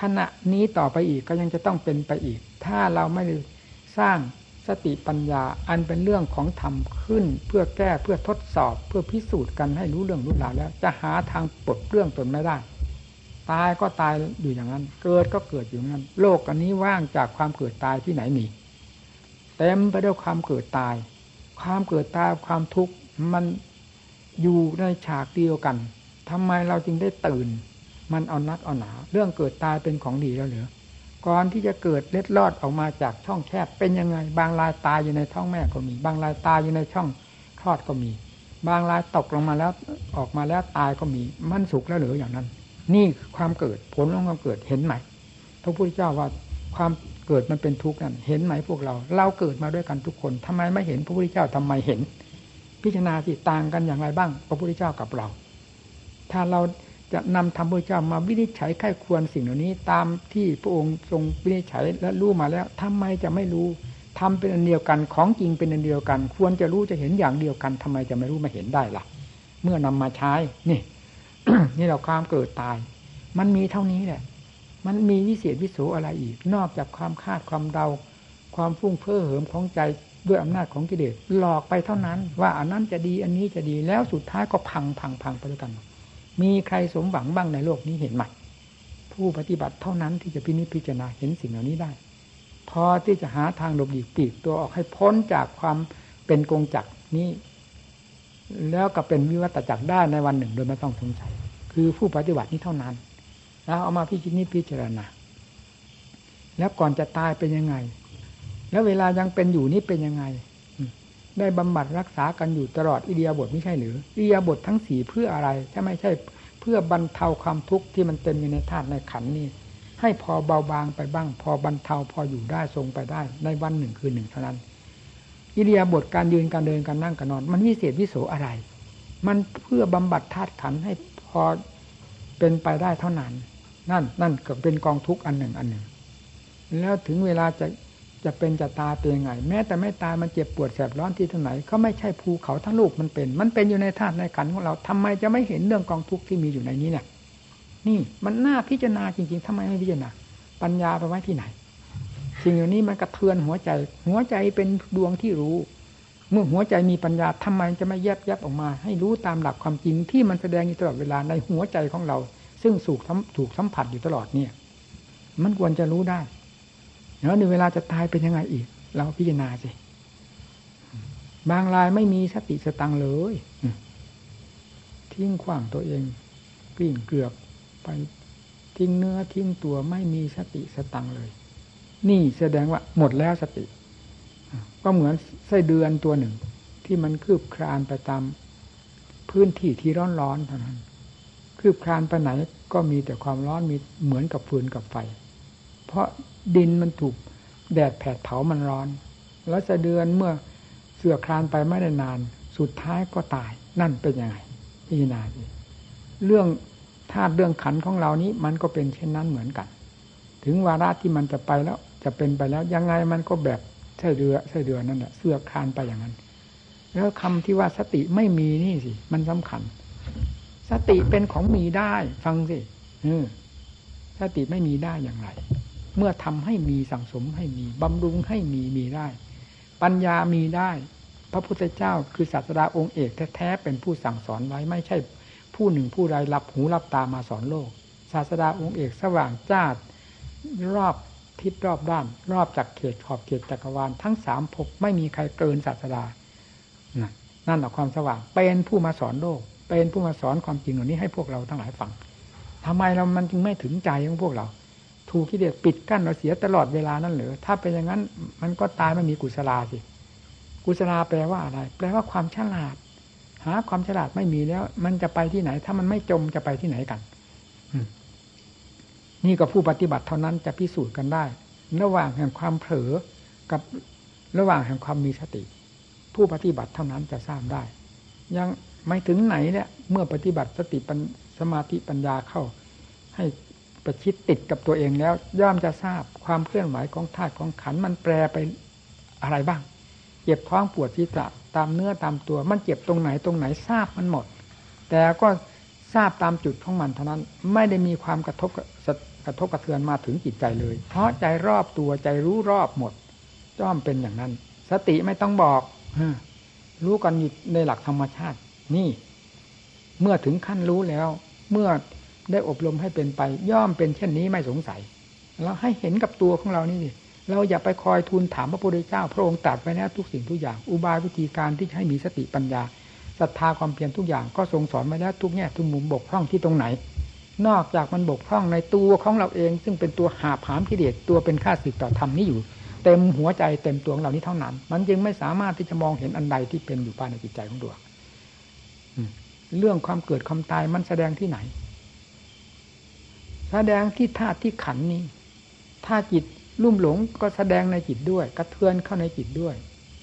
ขณะนี้ต่อไปอีกก็ยังจะต้องเป็นไปอีก ถ้าเราไม่ได้สร้างสติปัญญาอันเป็นเรื่องของธรรมขึ้น เพื่อแก้เพื่อทดสอบ เพื่อพิสูจน์กันให้รู้เรื่องรู้ราวแล้ว จะหาทางปลดเรื่องตนไม่ได้ ตายก็ตายอยู่อย่างนั้น เกิดก็เกิดอยู่อย่างนั้น โลกอันนี้ว่างจากความเกิดตายที่ไหนมีเต็มไปด้วยความเกิดตาย ความเกิดตายความทุกข์มันอยู่ในฉากเดียวกันทำไมเราจึงได้ตื่น มันเอานักเอาหนา เรื่องเกิดตายเป็นของดีแล้วเหรือก่อนที่จะเกิดเล็ดลอดออกมาจากช่องแคบเป็นยังไง บางรายตายอยู่ในท้องแม่ก็มี บางรายตายอยู่ในช่องคลอดก็มี บางรายตกลงมาแล้วออกมาแล้วตายก็มีมันสุขแล้วเหรืออย่างนั้น นี่ความเกิดผลของความเกิดเห็นไหมพระพุทธเจ้าว่าความ กิดมันเป็นทุกข์นั่นเห็นไหมพวกเรา เราเกิดมาด้วยกันทุกคนทำไมไม่เห็นพระพุทธเจ้าทำไมเห็น พิจารณาสิต่างกันอย่างไรบ้าง พระพุทธเจ้ากับเรา ถ้าเราจะนำธรรมพระเจ้ามาวินิจฉัยไข้ควรสิ่งเหล่านี้ ตามที่พระองค์ทรงวินิจฉัยและรู้มาแล้วทำไมจะไม่รู้ทำเป็นอันเดียวกันของจริงเป็นอันเดียวกัน ควรจะรู้จะเห็นอย่างเดียวกันทำไมจะไม่รู้มาเห็นได้ล่ะ เมื่อนำมาใช้นี่นี่เราความเกิดตาย มันมีเท่านี้แหละ มันมีวิเศษวิโสอะไรอีก นอกจากความคาดความเดา ความฟุ้งเฟ้อเหิมของใจด้วยอำนาจของกิเลสหลอกไปเท่านั้น ว่าอันนั้นจะดีอันนี้จะดีแล้วสุดท้ายก็พังพังพังไปด้วยกัน มีใครสมหวังบ้างในโลกนี้เห็นไหมผู้ปฏิบัติเท่านั้นที่จะพินิจพิจารณาเห็นสิ่งเหล่านี้ได้ พอที่จะหาทางหลบหลีกปีกตัวออกให้พ้นจากความเป็นกงจักนี้ แล้วก็เป็นวิวัตจักรได้ในวันหนึ่งโดยไม่ต้องสงสัย คือผู้ปฏิบัตินี้เท่านั้น แล้วเอามาพิจิตรพิจารณาแล้วก่อนจะตายเป็นยังไง แล้วเวลายังเป็นอยู่นี่เป็นยังไง ได้บำบัดรักษากันอยู่ตลอดอิเดียบทไม่ใช่หรืออิเดียบททั้งสี่เพื่ออะไรถ้าไม่ใช่เพื่อบรรเทาความทุกข์ที่มันเต็มอยู่ในธาตุในขันนี้ให้พอเบาบางไปบ้าง พอบรรเทาพออยู่ได้ทรงไปได้ในวันหนึ่งคืนหนึ่งเท่านั้นอิเดียบทการยืนการเดินการนั่งการนอน มันวิเศษวิโสอะไร มันเพื่อบำบัดธาตุขันให้พอเป็นไปได้เท่านั้น นั่นนั่นก็เป็นกองทุกข์อันหนึ่งอันหนึ่ง แล้วถึงเวลาจะจะเป็นจะตายเป็นยังไง แม้แต่ไม่ตายมันเจ็บปวดแสบร้อนที่เท่ไหนก็ไม่ใช่ภูเขาทั้งลูกมันเป็น มันเป็นอยู่ในธาตุในขันของเราทำไมจะไม่เห็นเรื่องกองทุกข์ที่มีอยู่ในนี้เนี่ย นี่มันน่าพิจารณาจริงๆทำไมไม่พิจารณาปัญญาไปไว้ที่ไหนสิ่งเหล่านี้มันกระเทือนหัวใจ หัวใจเป็นดวงที่รู้ เมื่อหัวใจมีปัญญาทำไมจะไม่แยบแยบออกมา ให้รู้ตามหลักความจริงที่มันแสดงอยู่ตลอดเวลาในหัวใจของเรา ซึ่งสูกถูกสัมผัสอยู่ตลอดเนี่ย มันควรจะรู้ได้ แล้วในเวลาจะตายเป็นยังไงอีก เราพิจารณาสิ บางรายไม่มีสติสตังเลยทิ้งขว้างตัวเองกลิ่งเกลือบไปทิ้งเนื้อทิ้งตัวไม่มีสติสตังเลย นี่แสดงว่าหมดแล้วสติ ก็เหมือนไส้เดือนตัวหนึ่ง ที่มันคืบคลานไปตามพื้นที่ที่ร้อนร้อนเท่านั้น คืบคลานไปไหนก็มีแต่ความร้อนมีเหมือนกับฟืนกับไฟ เพราะดินมันถูกแดดแผดเผามันร้อน แล้วจะเดือนเมื่อเสื่อคลานไปไม่ได้นาน สุดท้ายก็ตายนั่นเป็นยังไงพิจารณาดิเรื่องธาตุเรื่องขันของเรานี้มันก็เป็นเช่นนั้นเหมือนกัน ถึงวาระที่มันจะไปแล้วจะเป็นไปแล้วยังไงมันก็แบบใช่เรือใช่เรือนั่นแหละเสื่อคลานไปอย่างนั้น แล้วคำที่ว่าสติไม่มีนี่สิมันสำคัญ สติเป็นของมีได้ ฟังสิสติไม่มีได้อย่างไร เมื่อทำให้มีสั่งสมให้มีบำรุงให้มีมีได้ ปัญญามีได้ พระพุทธเจ้าคือศาสดาองค์เอกแท้ๆเป็นผู้สั่งสอนไว้ไม่ใช่ ผู้หนึ่งผู้ใดรับหูรับตามาสอนโลก ศาสดาองค์เอกสว่างจ้ารอบทิศรอบด้าน รอบจากเขตขอบเขตจักรวาลทั้งสามภพไม่มีใครเกินศาสดานั่นแหละความสว่างเป็นผู้มาสอนโลก เป็นผู้มาสอนความจริงเหล่านี้ให้พวกเราทั้งหลายฟังทำไมเรามันจึงไม่ถึงใจของพวกเรา ถูกกิเลสปิดกั้นเราเสียตลอดเวลานั้นหรือถ้าเป็นอย่างนั้นมันก็ตายไม่มีกุศลาสิ กุศลาแปลว่าอะไร แปลว่าความฉลาด หาความฉลาดไม่มีแล้ว มันจะไปที่ไหน ถ้ามันไม่จมจะไปที่ไหนกันนี่ก็ผู้ปฏิบัติเท่านั้นจะพิสูจน์กันได้ ระหว่างแห่งความเผลอกับระหว่างแห่งความมีสติ ผู้ปฏิบัติเท่านั้นจะทราบได้ ยัง ไม่ถึงไหนเนี่ยเมื่อปฏิบัติสติสมาธิปัญญาเข้า ให้ประชิดติดกับตัวเองแล้ว ย่อมจะทราบความเคลื่อนไหวของธาตุของขันมันแปรไปอะไรบ้าง เจ็บท้องปวดที่จะตามเนื้อตามตัว มันเจ็บตรงไหนตรงไหนทราบมันหมด แต่ก็ทราบตามจุดของมันเท่านั้น ไม่ได้มีความกระทบกระทบกระเทือนมาถึงจิตใจเลย เพราะใจรอบตัวใจรู้รอบหมดย่อมเป็นอย่างนั้น สติไม่ต้องบอกรู้กันอยู่ในหลักธรรมชาติ นี่ เมื่อถึงขั้นรู้แล้ว เมื่อได้อบรมให้เป็นไป ย่อมเป็นเช่นนี้ไม่สงสัยเราให้เห็นกับตัวของเรานี่เราอย่าไปคอยทูลถามพระพุทธเจ้า พระองค์ตรัสไว้แล้วทุกสิ่งทุกอย่าง อุบายวิธีการที่ให้มีสติปัญญาศรัทธาความเพียรทุกอย่างก็ทรงสอนมาแล้วทุกแง่ทุกมุมบกพร่องที่ตรงไหน นอกจากมันบกพร่องในตัวของเราเอง ซึ่งเป็นตัวหาผามกิเลสตัวเป็นข้าศึกต่อธรรมนี้อยู่ เต็มหัวใจเต็มตัวของเรานี้เท่านั้น มันจึงไม่สามารถที่จะมองเห็นอันใดที่เป็นอยู่ภายในจิตใจของตัว เรื่องความเกิดความตายมันแสดงที่ไหน แสดงที่ธาตุที่ขันนี้ ถ้าจิตลุ่มหลงก็แสดงในจิตด้วย กระเทือนเข้าในจิตด้วย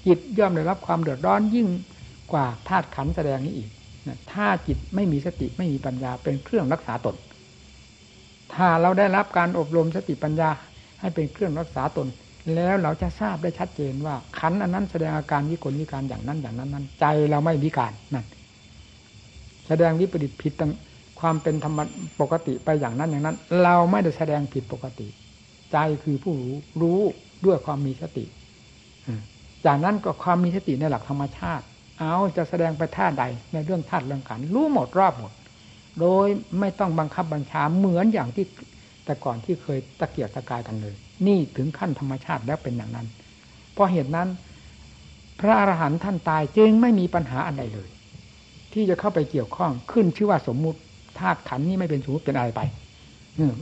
จิตย่อมได้รับความเดือดร้อนยิ่งกว่าธาตุขันแสดงนี้อีกถ้าจิตไม่มีสติไม่มีปัญญาเป็นเครื่องรักษาตน ถ้าเราได้รับการอบรมสติปัญญาให้เป็นเครื่องรักษาตน แล้วเราจะทราบได้ชัดเจนว่าขันอันนั้นแสดงอาการวิกลวิการอย่างนั้นอย่างนั้นนั้นใจเราไม่วิการนั่น แสดงวิปริตผิดตั้งความเป็นธรรมปกติไปอย่างนั้นอย่างนั้น เราไม่ได้แสดงผิดปกติ ใจคือผู้รู้รู้ด้วยความมีสติจากนั้นก็ความมีสติในหลักธรรมชาติ เอาจะแสดงไปท่าใดในเรื่องธาตุเรื่องขันรู้หมดรอบหมด โดยไม่ต้องบังคับบัญชาเหมือนอย่างที่แต่ก่อนที่เคยตะเกียกตะกายกันเลย นี่ถึงขั้นธรรมชาติแล้วเป็นอย่างนั้น เพราะเหตุนั้น พระอรหันต์ท่านตายจึงไม่มีปัญหาอันใดเลย ที่จะเข้าไปเกี่ยวข้องขึ้นชื่อว่าสมมุติธาตุขันนี้ไม่เป็นสมมติเป็นอะไรไป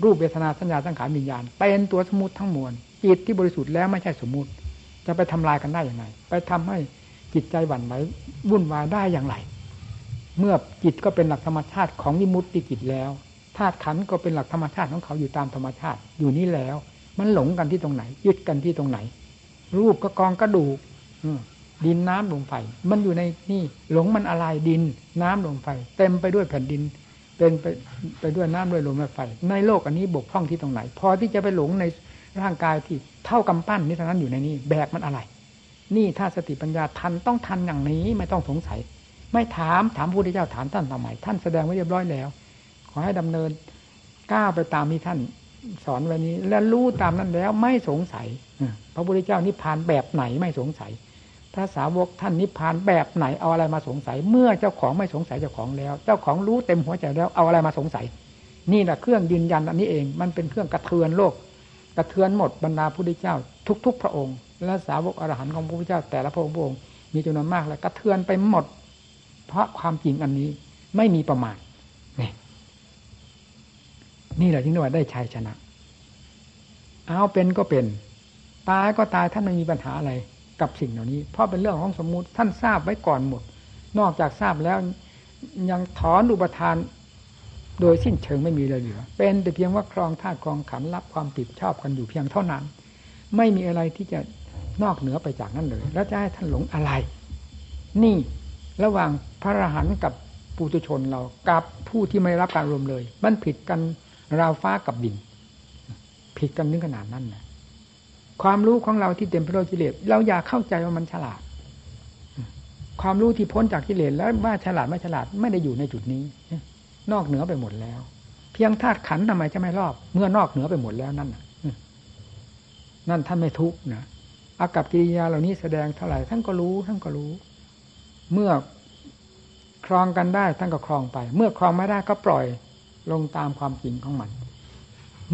รูปเวทนาสัญญาสังขารวิญญาณเป็นตัวสมมติทั้งมวลจิตที่บริสุทธิ์แล้วไม่ใช่สมมุติ จะไปทำลายกันได้อย่างไรไปทำให้จิตใจหวั่นไหววุ่นวายได้อย่างไร เมื่อจิตก็เป็นหลักธรรมชาติของวิมุตติจิตแล้วธาตุขันก็เป็นหลักธรรมชาติของเขาอยู่ตามธรรมชาติอยู่นี้แล้ว มันหลงกันที่ตรงไหน ยึดกันที่ตรงไหน รูปก็กองกระดูก ดินน้ำลมไฟมันอยู่ในนี่หลงมันอะไรดินน้ำลมไฟ เต็มไปด้วยแผ่นดิน เป็นไปไปด้วยน้ำด้วยลมและไฟ ในโลกอันนี้บกพร่องที่ตรงไหน พอที่จะไปหลงในร่างกายที่เท่ากำปั้นนี่เท่านั้นอยู่ในนี้แบกมันอะไร นี่ถ้าสติปัญญาทันต้องทันอย่างนี้ไม่ต้องสงสัย ไม่ถามถามพระพุทธเจ้าถามท่านทำไมท่านแสดงไว้เรียบร้อยแล้ว ขอให้ดำเนินก้าวไปตามที่ท่านสอนไว้นี้ และรู้ตามนั้นแล้วไม่สงสัยพระพุทธเจ้านิพพานแบบไหนไม่สงสัย ระสาวกท่านนิพพานแบบไหนเอาอะไรมาสงสัย เมื่อเจ้าของไม่สงสัยเจ้าของแล้ว เจ้าของรู้เต็มหัวใจแล้วเอาอะไรมาสงสัย นี่แหละเครื่องยืนยันอันนี้เอง มันเป็นเครื่องกระเทือนโลก กระเทือนหมดบรรดาพุทธเจ้า ทุก ๆ พระองค์ และสาวกอรหันต์ของพระพุทธเจ้า แต่ละพระองค์มีจำนวนมากแล้วกระเทือนไปหมด เพราะความจริงอันนี้ไม่มีประมาณนี่นี่แหละที่เรียกว่าได้ชัยชนะ เอาเป็นก็เป็น ตายก็ตายท่านไม่มีปัญหาอะไร กับสิ่งเหล่านี้ เพราะเป็นเรื่องของสมมุติท่านทราบไว้ก่อนหมด นอกจากทราบแล้วยังถอนอุปทาน โดยสิ้นเชิงไม่มีเลยเหลือ เป็นแต่เพียงว่าครองธาตุครองขันรับความผิดชอบกันอยู่เพียงเท่านั้น ไม่มีอะไรที่จะนอกเหนือไปจากนั้นเลย แล้วจะให้ท่านหลงอะไร นี่ระหว่างพระอรหันต์กับปุตุชนเรากับผู้ที่ไม่รับการรวมเลย มันผิดกันราวฟ้ากับดิน ผิดกันถึงขนาดนั้นนะ ความรู้ของเราที่เต็มไปด้วยกิเลสเราอยากเข้าใจว่ามันฉลาด ความรู้ที่พ้นจากกิเลสแล้วว่าฉลาดไม่ฉลาดไม่ได้อยู่ในจุดนี้ นอกเหนือไปหมดแล้ว เพียงธาตุขันทำไมจะไม่รอบ เมื่อนอกเหนือไปหมดแล้วนั่นนั่นท่านไม่ทุกนะอากับกิริยาเหล่านี้แสดงเท่าไหร่ท่านก็รู้ท่านก็รู้ เมื่อครองกันได้ท่านก็ครองไป เมื่อครองไม่ได้ก็ปล่อยลงตามความจริงของมัน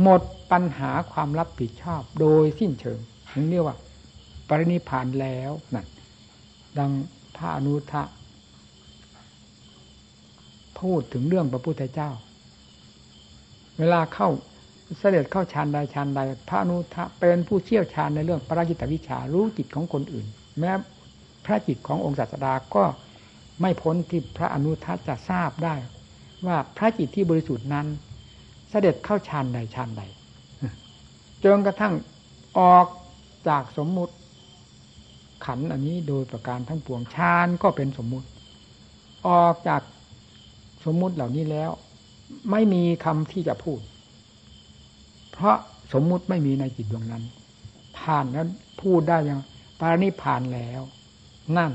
หมดปัญหาความรับผิดชอบโดยสิ้นเชิงนี่เรียกว่า ปรินิพานแล้วนั่นดังพระอนุทะพูดถึงเรื่องพระพุทธเจ้า เวลาเข้าเสด็จเข้าฌานใดฌานใดพระอนุทะเป็นผู้เชี่ยวชาญในเรื่องปราจิตวิชารู้จิตของคนอื่น แม้พระจิตขององค์ศาสดาก็ไม่พ้นที่พระอนุทะจะทราบได้ ว่าพระจิตที่บริสุทธิ์นั้น เสด็จเข้าฌานใดฌานใดจนกระทั่งออกจากสมมุติขันอันนี้โดยประการทั้งปวงฌานก็เป็นสมมุติ ออกจากสมมุติเหล่านี้แล้ว ไม่มีคำที่จะพูด เพราะสมมุติไม่มีในจิตดวงนั้น ผ่านนั้นพูดได้ยังปาริผ่านแล้ว นั่น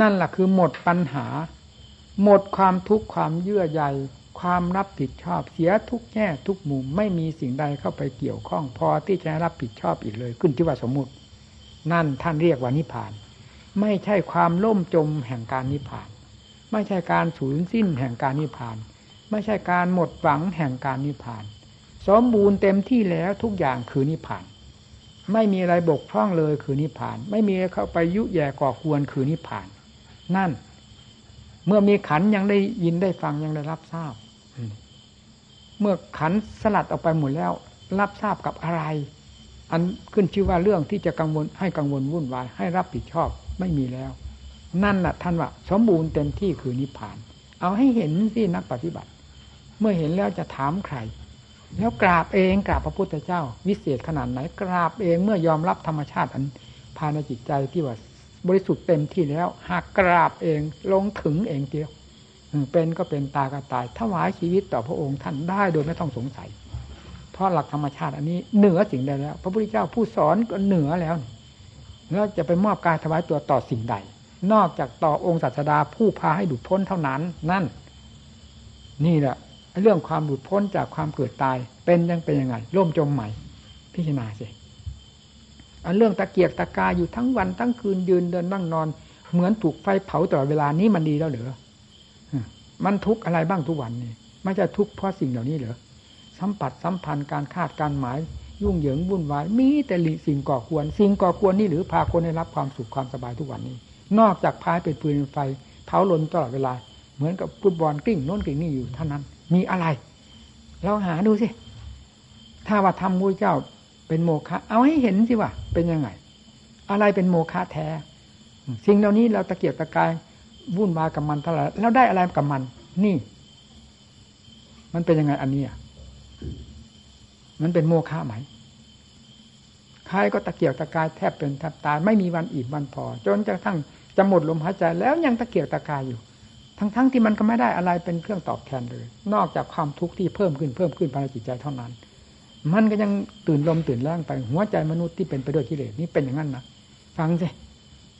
นั่นแหละคือหมดปัญหา หมดความทุกข์ความเยื่อใย ความรับผิดชอบเสียทุกแง่ทุกมุมไม่มีสิ่งใดเข้าไปเกี่ยวข้องพอที่จะรับผิดชอบอีกเลย ขึ้นที่ว่าสมมุติ นั่นท่านเรียกว่านิพพาน ไม่ใช่ความล่มจมแห่งการนิพพาน ไม่ใช่การสูญสิ้นแห่งการนิพพาน ไม่ใช่การหมดหวังแห่งการนิพพาน สมบูรณ์เต็มที่แล้วทุกอย่างคือนิพพาน ไม่มีอะไรบกพร่องเลยคือนิพพาน ไม่มีเข้าไปยุแย่ก่อควรคือนิพพาน นั่นเมื่อมีขันยังได้ยินได้ฟังยังได้รับทราบ เมื่อขันสลัดออกไปหมดแล้ว รับทราบกับอะไร อันขึ้นชื่อว่าเรื่องที่จะกังวลให้กังวลวุ่นวายให้รับผิดชอบไม่มีแล้ว นั่นแหละท่านว่าสมบูรณ์เต็มที่คือนิพพาน เอาให้เห็นสินักปฏิบัติ เมื่อเห็นแล้วจะถามใคร แล้วกราบเองกราบพระพุทธเจ้า วิเศษขนาดไหนกราบเองเมื่อยอมรับธรรมชาติอันภายในจิตใจที่ว่าบริสุทธิ์เต็มที่แล้วหากกราบเองลงถึงเองเดียว เป็นก็เป็นตากระตายถวายชีวิตต่อพระองค์ท่านได้โดยไม่ต้องสงสัย เพราะหลักธรรมชาติอันนี้เหนือสิ่งใดแล้ว พระพุทธเจ้าผู้สอนก็เหนือแล้วแล้วจะไปมอบกายถวายตัวต่อสิ่งใด นอกจากต่อองค์ศาสดาผู้พาให้ดุดพ้นเท่านั้น นั่น นี่แหละเรื่องความหลุดพ้นจากความเกิดตาย เป็นยังเป็นยังไงร่มจมใหม่ พิจารณาสิอันเรื่องตะเกียกตะกายอยู่ทั้งวันทั้งคืนยืนเดินนั่งนอน เหมือนถูกไฟเผาตลอดเวลานี้มันดีแล้วหรือ มันทุกอะไรบ้างทุกวันนี่ไม่จะทุกเพราะสิ่งเหล่านี้เหรอสัมผัสสัมพันธ์การคาดการหมายยุ่งเหยิงวุ่นวายมีแต่สิ่งก่อควร สิ่งก่อควรนี่หรือพาคนให้รับความสุขความสบายทุกวันนี้ นอกจากพายเป็นปืนไฟเผาลนตลอดเวลา เหมือนกับฟุตบอลกลิ้งโน้นกลิ้งนี่อยู่เท่านั้น มีอะไรเราหาดูสิถ้าว่าทำมุ้ยเจ้าเป็นโมฆะเอาให้เห็นสิว่าเป็นยังไง อะไรเป็นโมฆะแท้ สิ่งเหล่านี้เราตะเกียบตะกาย วุ่นวายกับมันเท่าไหร่แล้วได้อะไรกับมัน นี่ มันเป็นยังไงอันนี้อะมันเป็นโมฆะไหมใครก็ตะเกียบตะกายแทบเป็นแทบตายไม่มีวันอิ่มวันพอ จนกระทั่งจะหมดลมหายใจแล้วยังตะเกียบตะกายอยู่ ทั้งๆทที่มันก็ไม่ได้อะไรเป็นเครื่องตอบแทนเลย นอกจากความทุกข์ที่เพิ่มขึ้นเพิ่มขึ้นภายในจิตใจเท่านั้น มันก็ยังตื่นลมตื่นแรงไปหัวใจมนุษย์ที่เป็นไปด้วยกิเลสนี่เป็นอย่างนั้นนะฟังสิ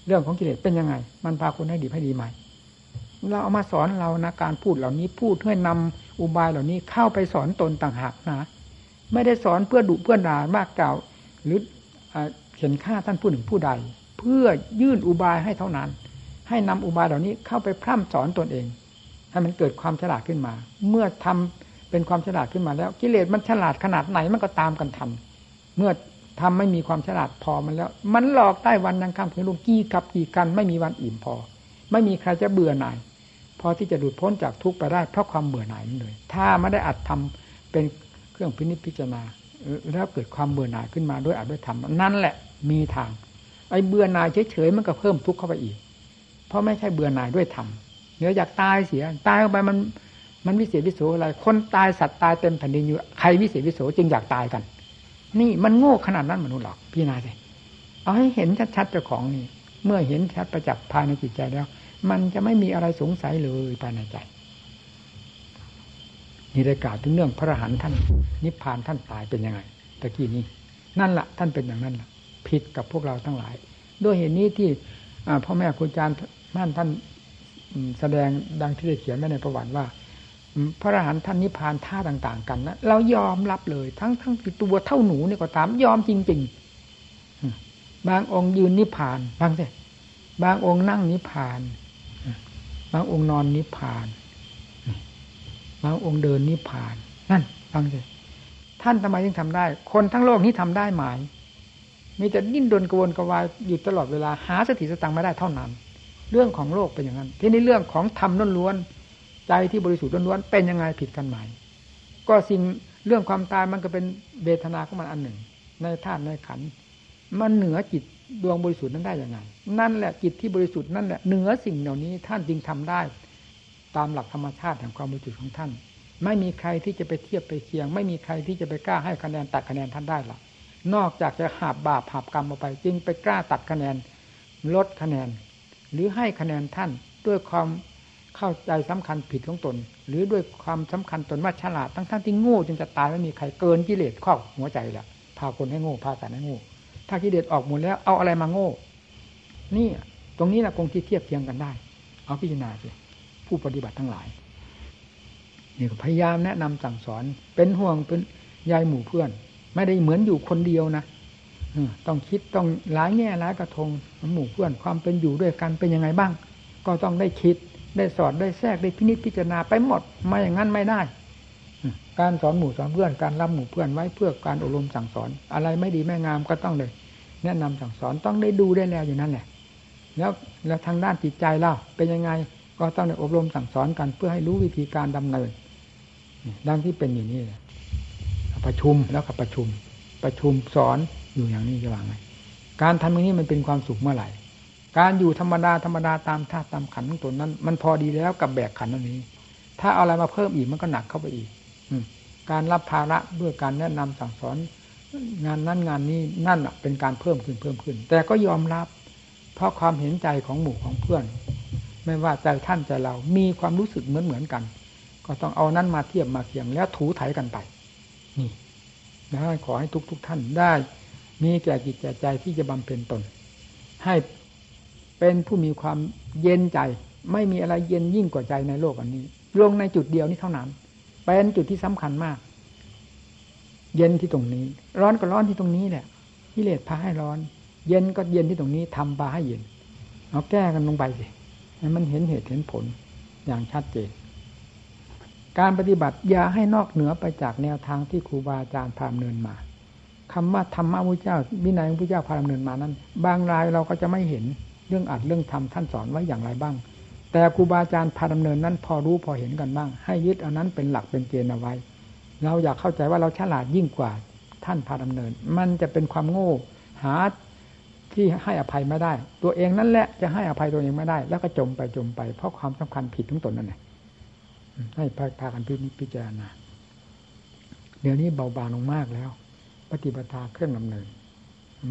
เรื่องของกิเลสเป็นยังไง มันพาคนให้ดีให้ดีใหมเราเอามาสอนเรานะการพูดเหล่านี้พูดเพื่อนำอุบายเหล่านี้เข้าไปสอนตนต่างหากนะไม่ได้สอนเพื่อดุเพื่อด่ามากเก่าหรือเขียนค่าท่านผู้หนึ่งผู้ใด เพื่อยื่นอุบายให้เท่านั้น ให้นำอุบายเหล่านี้เข้าไปพร่ำสอนตนเองให้มันเกิดความฉลาดขึ้นมา เมื่อทำเป็นความฉลาดขึ้นมาแล้ว กิเลสมันฉลาดขนาดไหนมันก็ตามกันทันเมื่อ ทำไม่มีความฉลาดพอมันแล้ว มันหลอกได้วันยังคำคืนลุงกี้กับกี่กันไม่มีวันอิ่มพอ ไม่มีใครจะเบื่อหน่ายพอที่จะดูดพ้นจากทุกข์ไปได้เพราะความเบื่อหน่ายนั่นเลย ถ้าไม่ได้อัดทำเป็นเครื่องพินิจพิจารณา แล้วเกิดความเบื่อหน่ายขึ้นมาด้วยอัดด้วยธรรมนั่นแหละมีทาง ไอ้เบื่อหน่ายเฉยๆมันก็เพิ่มทุกข์เข้าไปอีก เพราะไม่ใช่เบื่อหน่ายด้วยธรรมเนื้ออยากตายเสียตายออกไปมันมันวิเศษวิโสอะไร คนตายสัตว์ตายเต็มแผ่นดินอยู่ใครวิเศษวิโสจึงอยากตายกัน นี่มันโง่ขนาดนั้นมนุษย์หรอกพี่นาเลยเอาให้เห็นชัดๆเจ้าของนี่ เมื่อเห็นชัดประจักษ์ภายในจิตใจแล้ว มันจะไม่มีอะไรสงสัยเลยภายในใจนี่ได้กล่าวถึงเรื่องพระอรหันต์ท่าน นิพพานท่านตายเป็นยังไงตะกี้นี้ นั่นแหละท่านเป็นอย่างนั้นแหละผิดกับพวกเราทั้งหลาย ด้วยเหตุนี้ที่พ่อแม่ครูอาจารย์ท่านท่านแสดงดังที่ได้เขียนไว้ในประวัติว่า พระอรหันต์ท่านนิพพานท่าต่าง ๆ กันนะเรายอมรับเลย ทั้งทั้งตัวเท่าหนูเนี่ยก็ตามยอมจริง ๆ บางองค์ยืนนิพพานบางสิบางองค์นั่งนิพพาน บางองค์นอนนิพพาน บางองค์เดินนิพพาน นั่นฟังสิท่านทำไมถึงทำได้ คนทั้งโลกนี้ทำได้ไหมมีแต่ดิ้นรนกระวนกระวายอยู่ตลอดเวลาหาสติสตังไม่ได้เท่านั้น เรื่องของโลกเป็นอย่างนั้น ที่นี่เรื่องของธรรมล้วน ใจที่บริสุทธิ์ล้วนๆเป็นยังไงผิดกันไหมก็สิ่งเรื่องความตายมันก็เป็นเบทนาของมันอันหนึ่ง ในธาตุในขันมันเหนือจิตดวงบริสุทธิ์นั้นได้ยังไง นั่นแหละจิตที่บริสุทธิ์นั่นแหละเหนือสิ่งเหล่านี้ท่านจึงทำได้ ตามหลักธรรมชาติแห่งความบริสุทธิ์ของท่าน ไม่มีใครที่จะไปเทียบไปเคียง ไม่มีใครที่จะไปกล้าให้คะแนนตัดคะแนนท่านได้หรอกนอกจากจะหาบบาปหาบกรรมออกไป จึงไปกล้าตัดคะแนนลดคะแนน หรือให้คะแนนท่านด้วยความ เข้าใจสำคัญผิดของตน หรือด้วยความสำคัญตนว่าฉลาดทั้งท่านที่โง่จนจะตายไม่มีใครเกินกิเลสครอบหัวใจแหละพาคนให้โง่พาสัตว์ให้โง่ถ้ากิเลสออกหมดแล้วเอาอะไรมาโง่ นี่ตรงนี้แหละคงที่เทียบเทียงกันได้ เอาพิจารณาสิผู้ปฏิบัติทั้งหลายนี่ก็พยายามแนะนำสั่งสอน เป็นห่วงเป็นยายหมู่เพื่อน ไม่ได้เหมือนอยู่คนเดียวนะต้องคิดต้องหลายแง่หลายกระทงหมู่เพื่อนความเป็นอยู่ด้วยกันเป็นยังไงบ้าง ก็ต้องได้คิด ได้สอนได้แทรกได้พินิจพิจารณาไปหมดไม่อย่างนั้นไม่ได้ การสอนหมู่สอนเพื่อนการรับหมู่เพื่อนไว้เพื่อการอบรมสั่งสอน อะไรไม่ดีไม่งามก็ต้องเลย แนะนำสั่งสอนต้องได้ดูได้แล้วอยู่นั่นแหละแล้วแล้วทางด้านจิตใจเราเป็นยังไงก็ต้องได้อบรมสั่งสอนกันเพื่อให้รู้วิธีการดำเนินดังที่เป็นอย่างนี้ประชุมแล้วก็ประชุม ประชุมสอนอยู่อย่างนี้จะว่าไงการทำอย่างนี้มันเป็นความสุขเมื่อไหร่ การอยู่ธรรมดาธรรมดาตามธาตุตามขันของตนนั้น มันพอดีแล้วกับแบกขันอันนี้ ถ้าเอาอะไรมาเพิ่มอีกมันก็หนักเข้าไปอีกการรับภาระด้วยการแนะนำสั่งสอน งานนั้นงานนี้นั่นเป็นการเพิ่มขึ้นเพิ่มขึ้น แต่ก็ยอมรับ เพราะความเห็นใจของหมู่ของเพื่อน ไม่ว่าใจท่านใจเรา มีความรู้สึกเหมือนเหมือนกัน ก็ต้องเอานั้นมาเทียบมาเคียงแล้วถูถ่ายกันไป นี่นะขอให้ทุกทุกท่านได้ มีแก่จิตแก่ใจที่จะบำเพ็ญตน ให้ เป็นผู้มีความเย็นใจ ไม่มีอะไรเย็นยิ่งกว่าใจในโลกอันนี้ ลงในจุดเดียวนี้เท่านั้น เป็นจุดที่สำคัญมาก เย็นที่ตรงนี้ ร้อนก็ร้อนที่ตรงนี้แหละกิเลสพาให้ร้อน เย็นก็เย็นที่ตรงนี้ทำพาให้เย็น เอาแก้กันลงไปสิให้มันเห็นเหตุเห็นผลอย่างชัดเจน การปฏิบัติอย่าให้นอกเหนือไปจากแนวทางที่ครูบาอาจารย์พาดำเนินมาคำว่าธรรมะพระเจ้าวินัยพระเจ้าพาดำเนินมานั้น บางรายเราก็จะไม่เห็น รื่องอัดเรื่องทำท่านสอนไว้อย่างไรบ้าง แต่ครูบาอาจารย์พาดำเนินนั้นพอรู้พอเห็นกันบ้าง ให้ยึดอันนั้นเป็นหลักเป็นเกณฑ์เอาไว้ เราอยากเข้าใจว่าเราฉลาดยิ่งกว่าท่านพาดำเนิน มันจะเป็นความโง่หาที่ให้อภัยไม่ได้ ตัวเองนั่นแหละจะให้อภัยตัวเองไม่ได้ แล้วก็จมไปจมไป เพราะความสำคัญผิดทั้งตนนั่นแหละให้พาพากันพิพิจารณาเดี๋ยวนี้เบาบางลงมากแล้ว ปฏิบัติเครื่องดำเนิน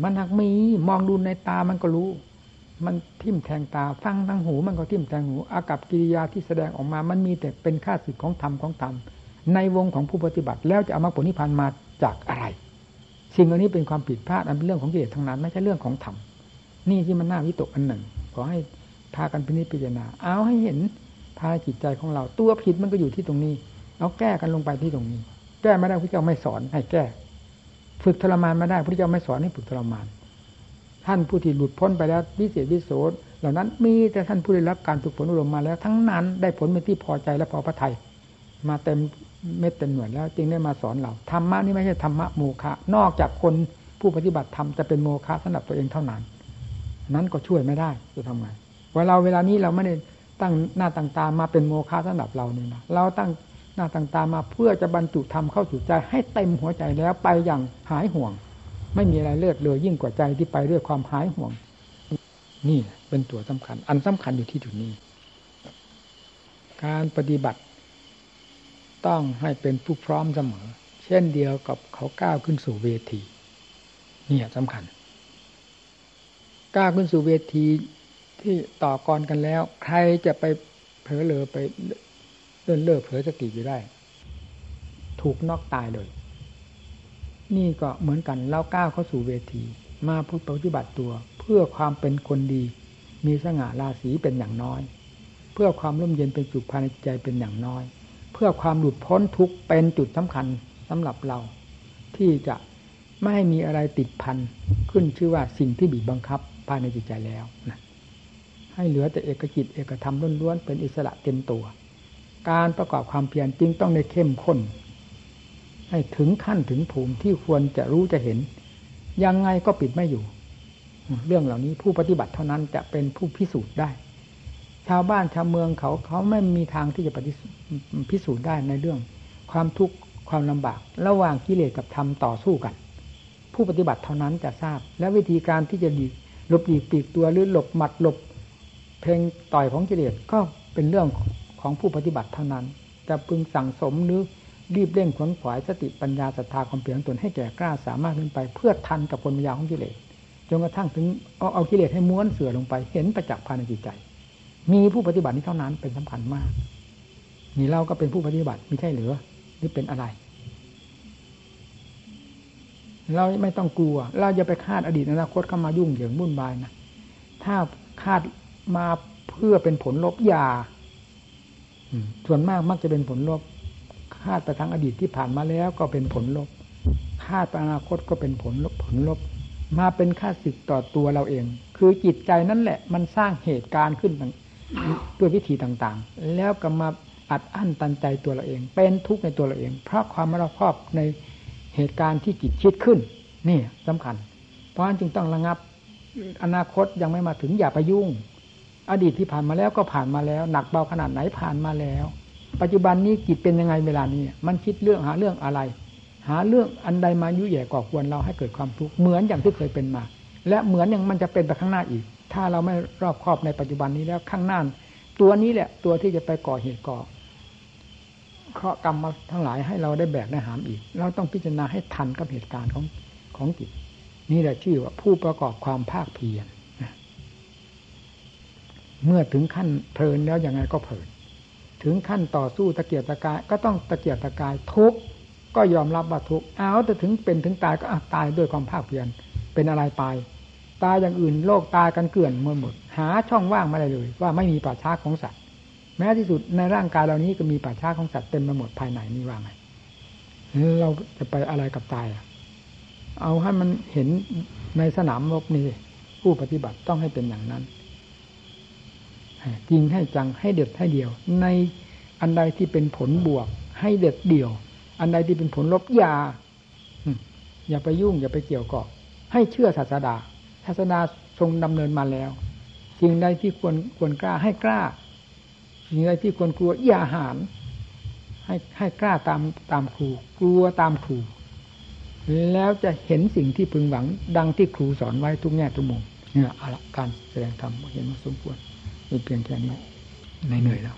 มันหักมีมองดูในตามันก็รู้ มันทิ่มแทงตาฟังทั้งหู มันก็ทิ่มแทงหูอากับกิริยาที่แสดงออกมา มันมีแต่เป็นค่าสึกของธรรมของธรรมในวงของผู้ปฏิบัติ แล้วจะเอามาผลนิพพานมาจากอะไร สิ่งเหล่านี้เป็นความผิดพลาดอันเป็นเรื่องของกิเลสทั้งนั้น ไม่ใช่เรื่องของธรรมนี่ที่มันน่าวิตกอันหนึ่งขอให้พากันพินิจพิจารณาเอาให้เห็นภายจิตใจของเราตัวผิดมันก็อยู่ที่ตรงนี้ เอาแก้กันลงไปที่ตรงนี้ แก้ไม่ได้พระเจ้าไม่สอนให้แก้ ฝึกทรมานไม่ได้พระเจ้าไม่สอนให้ฝึกทรมาน ท่านผู้ที่หลุดพ้นไปแล้ววิเศษวิโสเหล่านั้นมีแต่ท่านผู้ได้รับการฝึกฝนอบรมมาแล้ว ทั้งนั้นได้ผลเป็นที่พอใจและพอพระทัยมาเต็มเม็ดเต็มหน่วยแล้วจึงได้มาสอนเราธรรมะนี่ไม่ใช่ธรรมะโมฆะนอกจากคนผู้ปฏิบัติธรรมจะเป็นโมฆะสำหรับตัวเองเท่านั้น นั้นก็ช่วยไม่ได้จะทำไงเวลาเวลานี้เราไม่ได้ตั้งหน้าต่างตามาเป็นโมฆะสำหรับเราเนี่ยนะเราตั้งหน้าต่างตามาเพื่อจะบรรจุธรรมเข้าสู่ใจให้เต็มหัวใจแล้วไปอย่างหายห่วง ไม่มีอะไรเลือดเลยยิ่งกว่าใจที่ไปด้วยความหายห่วง นี่เป็นตัวสำคัญ อันสำคัญอยู่ที่จุดนี้ การปฏิบัติ ต้องให้เป็นผู้พร้อมเสมอ เช่นเดียวกับเขาก้าวขึ้นสู่เวทีนี่สำคัญก้าวขึ้นสู่เวทีที่ต่อกรกันแล้ว ใครจะไปเผลอเลอไปเลื่อนเลิกเผลอสติอยู่ได้ ถูกนอกตายเลย นี่ก็เหมือนกันเล่าก้าวเข้าสู่เวที มาพูดปฏิบัติตัว เพื่อความเป็นคนดี มีสง่าราศีเป็นอย่างน้อย เพื่อความร่มเย็นเป็นจุดภายในใจเป็นอย่างน้อย เพื่อความหลุดพ้นทุกเป็นจุดสำคัญสำหรับเรา ที่จะไม่ให้มีอะไรติดพันขึ้นชื่อว่าสิ่งที่บีบบังคับภายในจิตใจแล้วนะให้เหลือแต่เอกจิตเอกธรรมล้วนๆเป็นอิสระเต็มตัว การประกอบความเพียรจึงต้องในเข้มข้น ให้ถึงขั้นถึงภูมิที่ควรจะรู้จะเห็น ยังไงก็ปิดไม่อยู่ เรื่องเหล่านี้ผู้ปฏิบัติเท่านั้นจะเป็นผู้พิสูจน์ได้ ชาวบ้านชาวเมืองเขาเขาไม่มีทางที่จะปฏิพิสูจน์ได้ในเรื่อง ความทุกข์ความลำบาก ระหว่างกิเลสกับธรรมต่อสู้กัน ผู้ปฏิบัติเท่านั้นจะทราบ และวิธีการที่จะดีหลบหลีกปีกตัวหรือหลบหมัดหลบ เพลงต่อยของกิเลสก็เป็นเรื่องของผู้ปฏิบัติเท่านั้น จะพึงสั่งสมหรือ รีบเร่งขวนขวายสติปัญญาศรัทธาความเพียรตนให้แก่กล้าสามารถขึ้นไป เพื่อทันกับผลมยาของกิเลสจนกระทั่งถึงเอาเอากิเลสให้ม้วนเสือลงไปเห็นประจักษ์ภายในจิตใจ มีผู้ปฏิบัตินี้เท่านั้นเป็นสำคัญมากนี่เราก็เป็นผู้ปฏิบัติไม่ใช่หรือหรือเป็นอะไร เราไม่ต้องกลัว เราจะไปคาดอดีตอนาคตเข้ามายุ่งเหยิงวุ่นวายนะถ้าคาดมาเพื่อเป็นผลลบยาส่วนมากมักจะเป็นผลลบ คาดไปทางอดีตที่ผ่านมาแล้วก็เป็นผลลบ คาดไปอนาคตก็เป็นผลลบผลลบ มาเป็นค่าศึกต่อตัวเราเอง คือจิตใจนั่นแหละ มันสร้างเหตุการณ์ขึ้นด้วยวิธีต่างๆ แล้วก็มาอัดอั้นตันใจตัวเราเอง เป็นทุกข์ในตัวเราเอง เพราะความไม่รอบคอบในเหตุการณ์ที่จิตคิดขึ้น นี่สำคัญ เพราะฉะนั้นจึงต้องระงับ อนาคตยังไม่มาถึงอย่าไปยุ่ง อดีตที่ผ่านมาแล้วก็ผ่านมาแล้ว หนักเบาขนาดไหนผ่านมาแล้ว ปัจจุบันนี้จิตเป็นยังไงเวลานี้ มันคิดเรื่องหาเรื่องอะไร หาเรื่องอันใดมายุ่ยแย่ก่อควรเราให้เกิดความทุกข์เหมือนอย่างที่เคยเป็นมา และเหมือนอย่างมันจะเป็นไปข้างหน้าอีก ถ้าเราไม่รอบครอบในปัจจุบันนี้แล้วข้างหน้าตัวนี้แหละ ตัวที่จะไปก่อเหตุก่อเคราะกรรมมาทั้งหลายให้เราได้แบกได้หามอีก เราต้องพิจารณาให้ทันกับเหตุการณ์ของของจิตนี่แหละชื่อว่าผู้ประกอบความภาคเพียรเมื่อถึงขั้นเพลินแล้วยังไงก็เพลิน ถึงขั้นต่อสู้ตะเกียบตะกายก็ต้องตะเกียบตะกายทุกก็ยอมรับว่าทุกเอาแต่ถึงเป็นถึงตายก็ตายด้วยความภาคเพียรเป็นอะไรไปตายอย่างอื่นโลกตายกันเกลื่อนหมดหมด หาช่องว่างมาได้เลย ว่าไม่มีป่าช้าของสัตว์ แม้ที่สุดในร่างกายเรานี้ก็มีป่าช้าของสัตว์เต็มไปหมดภายในนี่ว่าไงเราจะไปอะไรกับตายอะ เอาให้มันเห็นในสนามรบนี่ผู้ปฏิบัติต้องให้เป็นอย่างนั้น จริงให้จังให้เด็ดให้เดียว ในอันใดที่เป็นผลบวก ให้เด็ดเดี่ยว อันใดที่เป็นผลลบอย่าอย่าไปยุ่งอย่าไปเกี่ยวกาะให้เชื่อศาสดาศาสนาทรงดำเนินมาแล้วสิ่งใดที่ควรควรกล้าให้กล้าสิ่งใดที่ควรกลัวอย่าหานให้ให้กล้าตามตามครู กลัวตามครู แล้วจะเห็นสิ่งที่พึงหวัง ดังที่ครูสอนไว้ทุกแง่ทุกมุมเนี่ยอาละการแสดงธรรมเห็นว่าสมควร มีเพียงแค่นี้ในเหนื่อยแล้ว